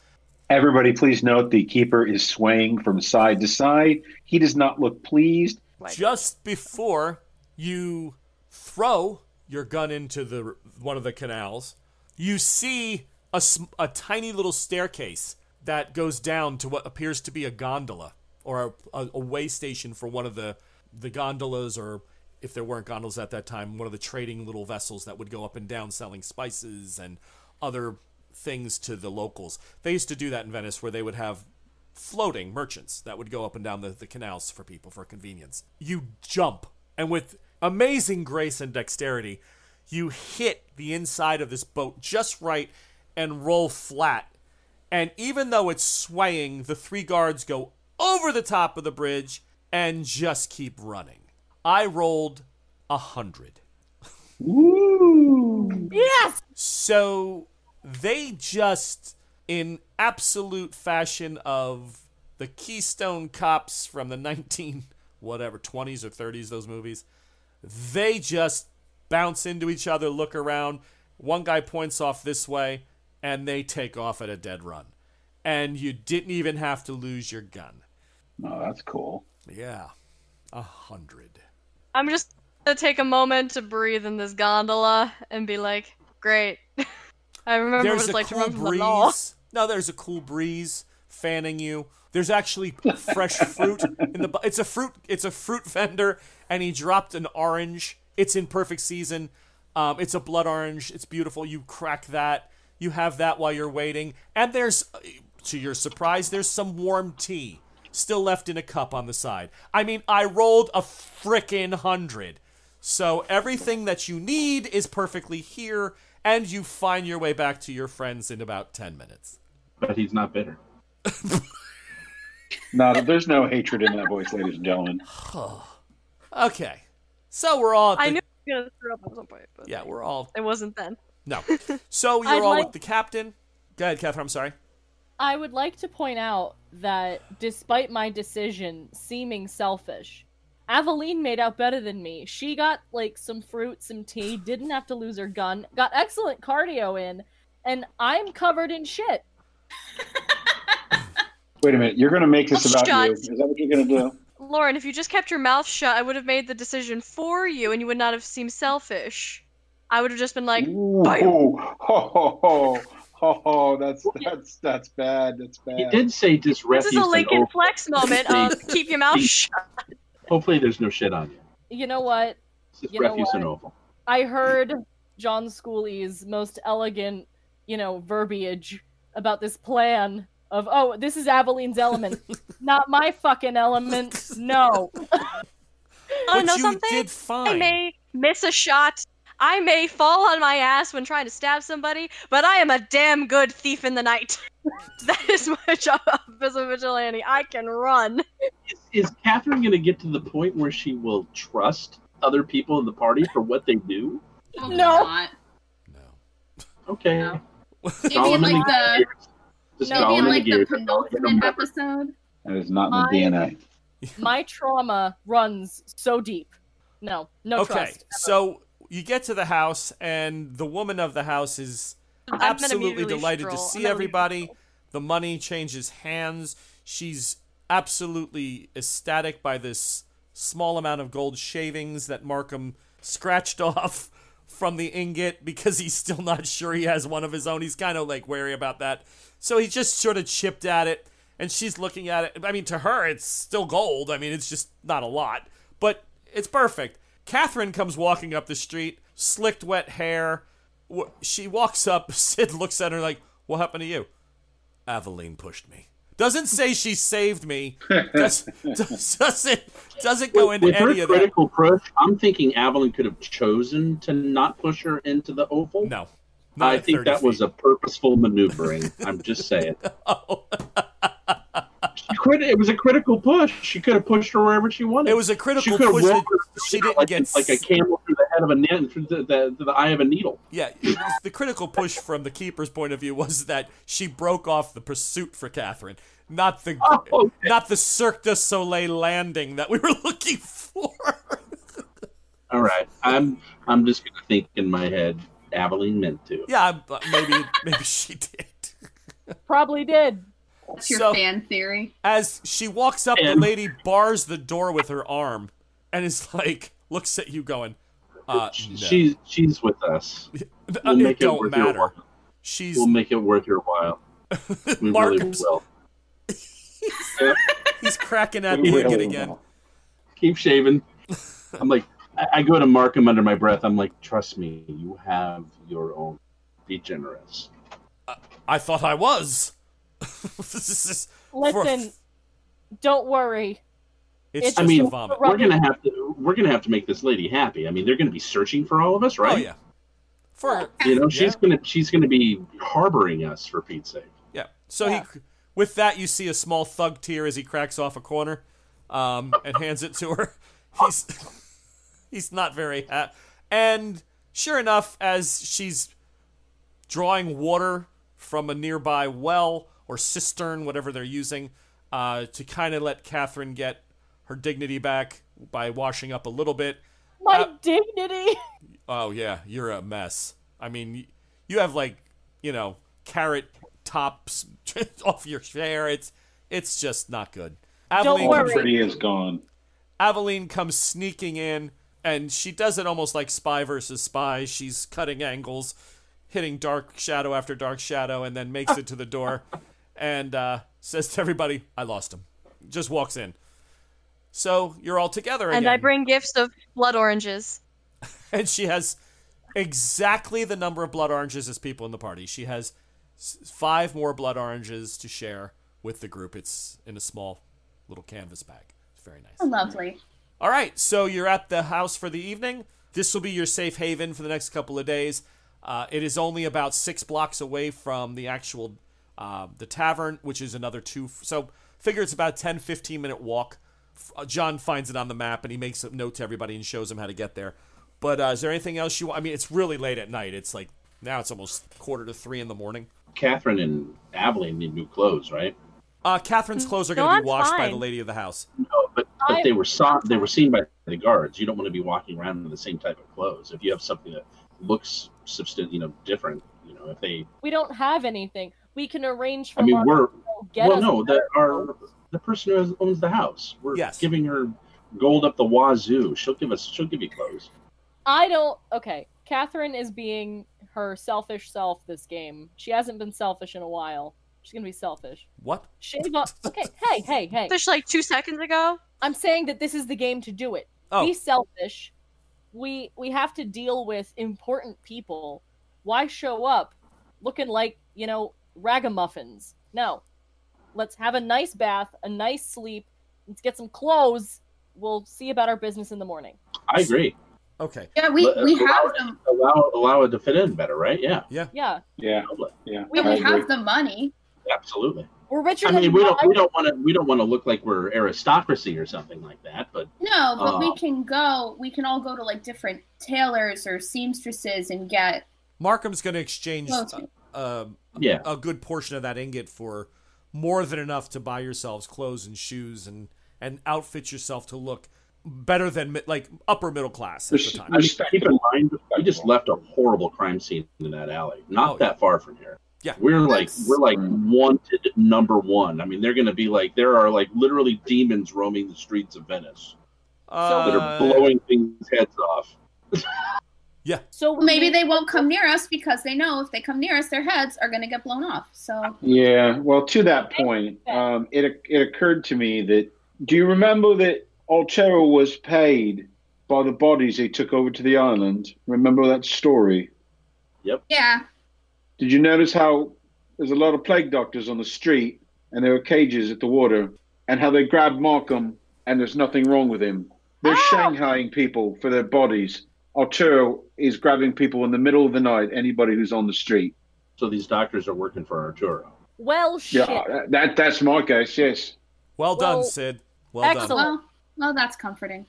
Everybody, please note the keeper is swaying from side to side. He does not look pleased. Just before you throw your gun into the one of the canals, you see a, a tiny little staircase that goes down to what appears to be a gondola or a, a, a way station for one of the the gondolas or if there weren't gondolas at that time, one of the trading little vessels that would go up and down selling spices and other things to the locals. They used to do that in Venice where they would have floating merchants that would go up and down the, the canals for people for convenience. You jump, and with amazing grace and dexterity, you hit the inside of this boat just right and roll flat And even though it's swaying, the three guards go over the top of the bridge and just keep running. I rolled a hundred. Woo! Yes. So they just, in absolute fashion of the Keystone Cops from the 19, whatever, 20s or 30s, those movies, they just bounce into each other, look around. One guy points off this way, and they take off at a dead run. And you didn't even have to lose your gun. Oh, that's cool. Yeah, a hundred. I'm just gonna take a moment to breathe in this gondola and be like, great. I remember what There's it's a like to cool run from the law. breeze. No, there's a cool breeze fanning you. There's actually fresh fruit in the. It's a fruit. It's a fruit vendor, and he dropped an orange. It's in perfect season. Um, it's a blood orange. It's beautiful. You crack that. You have that while you're waiting, and there's, uh, to your surprise, there's some warm tea still left in a cup on the side. I mean, I rolled a frickin' hundred. So everything that you need is perfectly here, and you find your way back to your friends in about 10 minutes. But he's not bitter. No, there's no hatred in that voice, ladies and gentlemen. Okay. So we're all at the, I knew I was gonna throw up at some point, but Yeah, we're all it wasn't then. No. So you're I'd all like- with the captain. Go ahead, Catherine, I'm sorry. I would like to point out that despite my decision seeming selfish, Aveline made out better than me. She got like some fruit, some tea, didn't have to lose her gun, got excellent cardio in, and I'm covered in shit. Wait a minute, you're going to make this about Shut. you. Is that what you're going to do? Lauren, if you just kept your mouth shut, I would have made the decision for you, and you would not have seemed selfish. I would have just been like, Ooh, bam. ho, ho, ho, ho, ho, that's that's that's bad. That's bad. He did say just "This refuse is a Lincoln oath. Flex moment of keep your mouth shut." Hopefully, there's no shit on you. You know what? It's just You know refuse what? and offal. I heard John Schooley's most elegant, you know, verbiage about this plan of, oh, this is Aveline's element, not my fucking element. No. Oh, but know something? did I may miss a shot. I may fall on my ass when trying to stab somebody, but I am a damn good thief in the night. that is my job as a vigilante. I can run. Is Catherine going to get to the point where she will trust other people in the party for what they do? Probably No. not. No. Okay. No. Maybe in like the gears. Just No, call maybe in like the gears. penultimate episode. That is not in My- the DNA. My trauma runs so deep. No, no okay, trust. so you get to the house, and the woman of the house is I'm absolutely delighted to stroll. see gonna leave everybody. the The money changes hands. She's absolutely ecstatic by this small amount of gold shavings that Markham scratched off from the ingot because he's still not sure he has one of his own. He's kind of like wary about that. So he just sort of chipped at it, and she's looking at it. I mean, to her, it's still gold. I mean, it's just not a lot, but it's perfect. Catherine comes walking up the street, slicked wet hair. She walks up. Sid looks at her like, "What happened to you?" Aveline pushed me. Doesn't say she saved me. Does, does, doesn't doesn't go into with her any of that. critical push, I'm thinking Aveline could have chosen to not push her into the offal. No, I think 30 that was a purposeful maneuvering. I'm just saying. Oh. She could, it was a critical push. She could have pushed her wherever she wanted. It was a critical could have push that she through didn't like, get like a s- camel through the head of a needle, through the, the, the, the eye of a needle. Yeah, the critical push from the keeper's point of view was that she broke off the pursuit for Catherine, not the Oh, okay. not the Cirque du Soleil landing that we were looking for. All right, I'm I'm just gonna think in my head. Aveline meant to. yeah, but maybe maybe she did. Probably did. That's your So- fan theory. As she walks up, the lady bars the door with her arm and is like, looks at you going, uh, no. She's she's with us. We'll it make it don't worth your while. She's We'll make it worth your while. We really will. Yeah, he's cracking at We the really again. will. keep shaving. I'm like, I, I go to Markham under my breath. I'm like, trust me, you have your own. Be generous. I thought I was. This is for- Listen, don't worry. it's it's just I mean, a vomit. We're gonna have to. We're gonna have to make this lady happy. I mean, they're gonna be searching for all of us, right? Oh yeah. For You know, she's Yeah. gonna she's gonna be harboring us for Pete's sake. yeah. So Yeah. he, with that, you see a small thug tear as he cracks off a corner, um, and hands it to her. He's he's not very happy. And sure enough, as she's drawing water from a nearby well or cistern, whatever they're using, uh, to kind of let Catherine get her dignity back by washing up a little bit. My Uh, dignity. Oh yeah, you're a mess. I mean, you have like, you know, carrot tops off your chair. It's it's just not good. Aveline worry. Pretty is gone. Aveline comes sneaking in, and she does it almost like spy versus spy. She's cutting angles, hitting dark shadow after dark shadow, and then makes it to the door, and uh, says to everybody, "I lost him." Just walks in. So you're all together again And I bring gifts of blood oranges. and she has exactly the number of blood oranges as people in the party. She has five more blood oranges to share with the group. It's in a small little canvas bag. It's very nice. Oh, lovely. All right, so you're at the house for the evening. This will be your safe haven for the next couple of days. Uh, it is only about six blocks away from the actual uh, the tavern, which is another two. So figure it's about a 10, 15 minute walk. Uh, John finds it on the map and he makes a note to everybody and shows them how to get there. But uh, is there anything else you want? I mean, it's really late at night. It's like now it's almost quarter to three in the morning. Catherine and Aveline need new clothes, right? Uh, Catherine's clothes are going to be I'm washed by the lady of the house. No, but, but they were saw they were seen by the guards. You don't want to be walking around in the same type of clothes. If you have something that looks substan you know, different, you know, if they We don't have anything. We can arrange for I mean, we're to get well, no, better that our the person who owns the house. We're Yes. giving her gold up the wazoo. She'll give us. She'll give you clothes. I don't. Okay, Catherine is being her selfish self this game. She hasn't been selfish in a while. She's gonna be selfish. What? Shave off. Okay, hey, hey, hey. Fish like two seconds ago. I'm saying that this is the game to do it. Oh. Be selfish. We we have to deal with important people. Why show up looking like you know ragamuffins? No. Let's have a nice bath, a nice sleep. Let's get some clothes. We'll see about our business in the morning. I agree. Okay. Yeah, we, Let- we allow have it- them. Allow allow it to fit in better, right? Yeah, Yeah, Yeah, totally. yeah. We, we have the money. absolutely. we're richer I than mean, we don't we don't want to we don't want to look like we're aristocracy or something like that. But No, but Uh, we can go. We can all go to like different tailors or seamstresses and get. Markham's going to exchange Well, it's- uh, uh, yeah, a good portion of that ingot for more than enough to buy yourselves clothes and shoes and and outfit yourself to look better than like upper middle class at the time. I mean, keep in mind we Respectable. just left a horrible crime scene in that alley, not Oh, that far from here. Yeah. we're like we're like wanted number one. I mean, they're going to be like there are like literally demons roaming the streets of Venice that Uh, are blowing things heads off. yeah, So Maybe they won't come near us because they know if they come near us, their heads are going to get blown off. So Yeah, well, to that point, um, it it occurred to me that do you remember that Arturo was paid by the bodies he took over to the island? Remember that story? Yep. Yeah, Did you notice how there's a lot of plague doctors on the street and there were cages at the water, and how they grabbed Markham and there's nothing wrong with him? They're shanghaiing people for their bodies. Arturo is grabbing people in the middle of the night, anybody who's on the street. So these doctors are working for Arturo. Well, shit. Yeah, that, that that's my guess. Yes. well done, Well, Sid. Well done. well, well, that's comforting.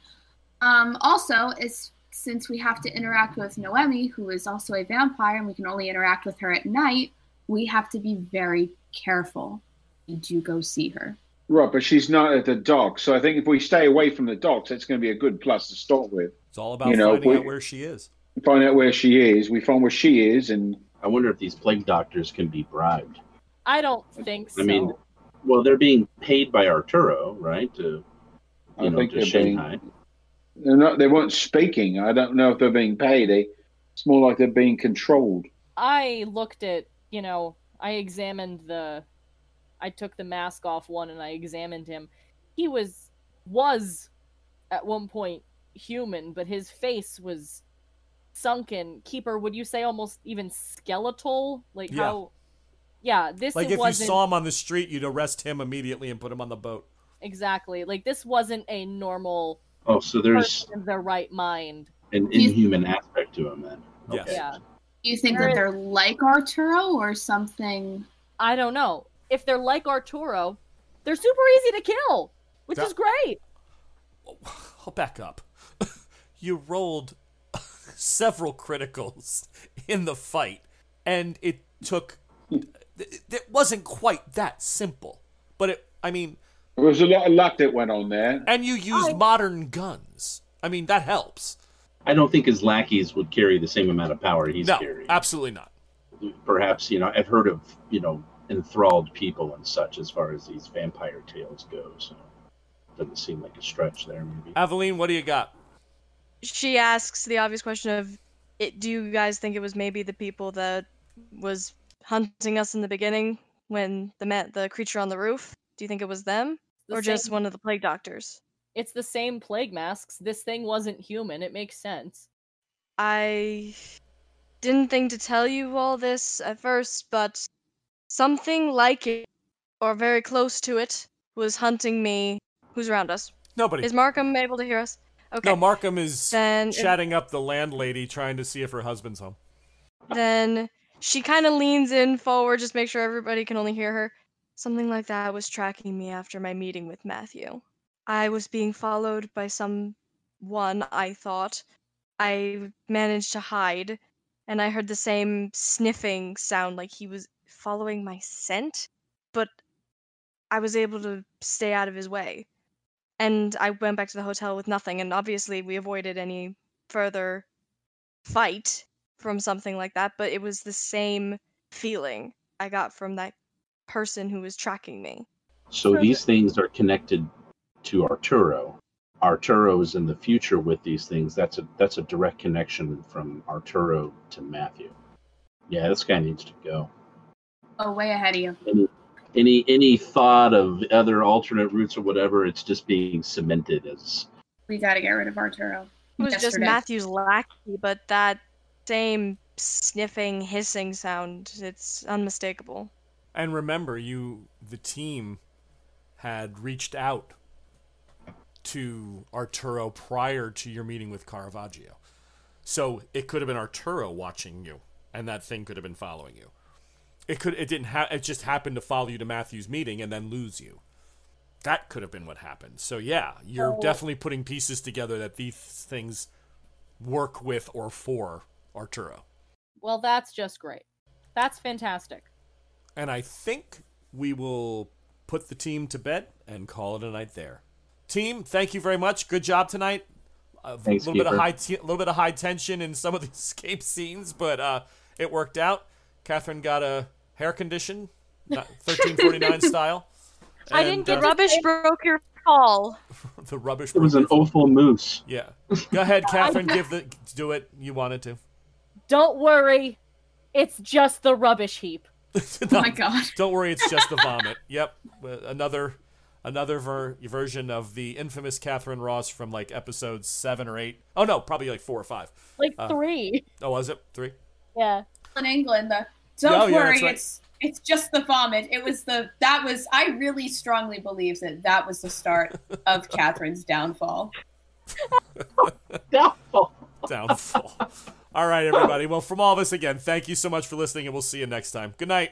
Um, also, is since we have to interact with Noemi, who is also a vampire, and we can only interact with her at night, we have to be very careful. We do go see her. Right, but she's not at the dock. So I think if we stay away from the docks, that's going to be a good plus to start with. It's all about You know, finding we- out where she is. Find out where she is. We find where she is, and I wonder if these plague doctors can be bribed. I don't think so. I mean, well, they're being paid by Arturo, right? To I you know, think to they're being- Shanghai. they're not. They weren't speaking. I don't know if they're being paid. They, it's more like they're being controlled. I looked at, you know, I examined the I took the mask off one and I examined him. He was was at one point human, but his face was sunken. Keeper, would you say almost even skeletal? Like Yeah. how Yeah, this Like if you wasn't saw him on the street, you'd arrest him immediately and put him on the boat. exactly. Like this wasn't a normal Oh, so there's person in their right mind. an He's- inhuman aspect to him then. Yes. Yeah. Do you think There that is- they're like Arturo or something? I don't know. If they're like Arturo, they're super easy to kill, which That- is great. I'll back up. you rolled several criticals in the fight, and it took. It it wasn't quite that simple, but it. I mean, There was a lot of luck that went on there. and you used modern guns. I mean, that helps. I don't think his lackeys would carry the same amount of power he's no, carrying. absolutely not. Perhaps you know I've heard of you know enthralled people and such as far as these vampire tales go. So doesn't seem like a stretch there. Maybe. Aveline, what do you got? She asks the obvious question of, it, "Do you guys think it was maybe the people that was hunting us in the beginning when the ma- the creature on the roof? Do you think it was them, The or just one of the plague doctors?" It's the same plague masks. This thing wasn't human. It makes sense. I didn't think to tell you all this at first, but something like it, or very close to it, was hunting me. Who's around us? Nobody. Is Markham able to hear us? Okay. No, Markham is Then chatting up the landlady, trying to see if her husband's home. then she kind of leans in forward, just make sure everybody can only hear her. Something like that was tracking me after my meeting with Matthew. I was being followed by some one, I thought. I managed to hide, and I heard the same sniffing sound like he was following my scent, but I was able to stay out of his way. And I went back to the hotel with nothing, and obviously we avoided any further fight from something like that, but it was the same feeling I got from that person who was tracking me. So these things are connected to Arturo. Arturo is in the future with these things. That's a that's a direct connection from Arturo to Matthew. Yeah, this guy needs to go. Oh, way ahead of you. Any any any thought of other alternate routes or whatever, it's just being cemented as We got to get rid of Arturo. It was just Matthew's lackey, but that same sniffing, hissing sound, it's unmistakable. And remember, you, the team, had reached out to Arturo prior to your meeting with Caravaggio. So it could have been Arturo watching you, and that thing could have been following you. It could. It didn't. Ha- it just happened to follow you to Matthew's meeting and then lose you. That could have been what happened. So yeah, you're definitely putting pieces together that these things work with or for Arturo. Well, that's just great. That's fantastic. And I think we will put the team to bed and call it a night there. Team, thank you very much. Good job tonight. A Thanks, little bit of Keeper. high, te- little bit of high tension in some of the escape scenes, but uh, it worked out. Catherine got a hair condition, 1349 style. I didn't And, get uh, Rubbish broke your fall. the rubbish. it was an awful moose. Yeah. Go ahead, Catherine. give the do it. You wanted to. Don't worry. It's just the rubbish heap. Oh my god. Don't worry, it's just the vomit. Yep, another another ver- version of the infamous Catherine Ross from like episode seven or eight. Oh no, probably like four or five. Like Uh, three. Oh, was it three? Yeah. In England, the, don't Oh, worry, that's right. it's it's just the vomit. It was the that was I really strongly believe that that was the start of Catherine's downfall. Doubtful. Downfall. all right, everybody. Well, from all of us again, thank you so much for listening, and we'll see you next time. Good night.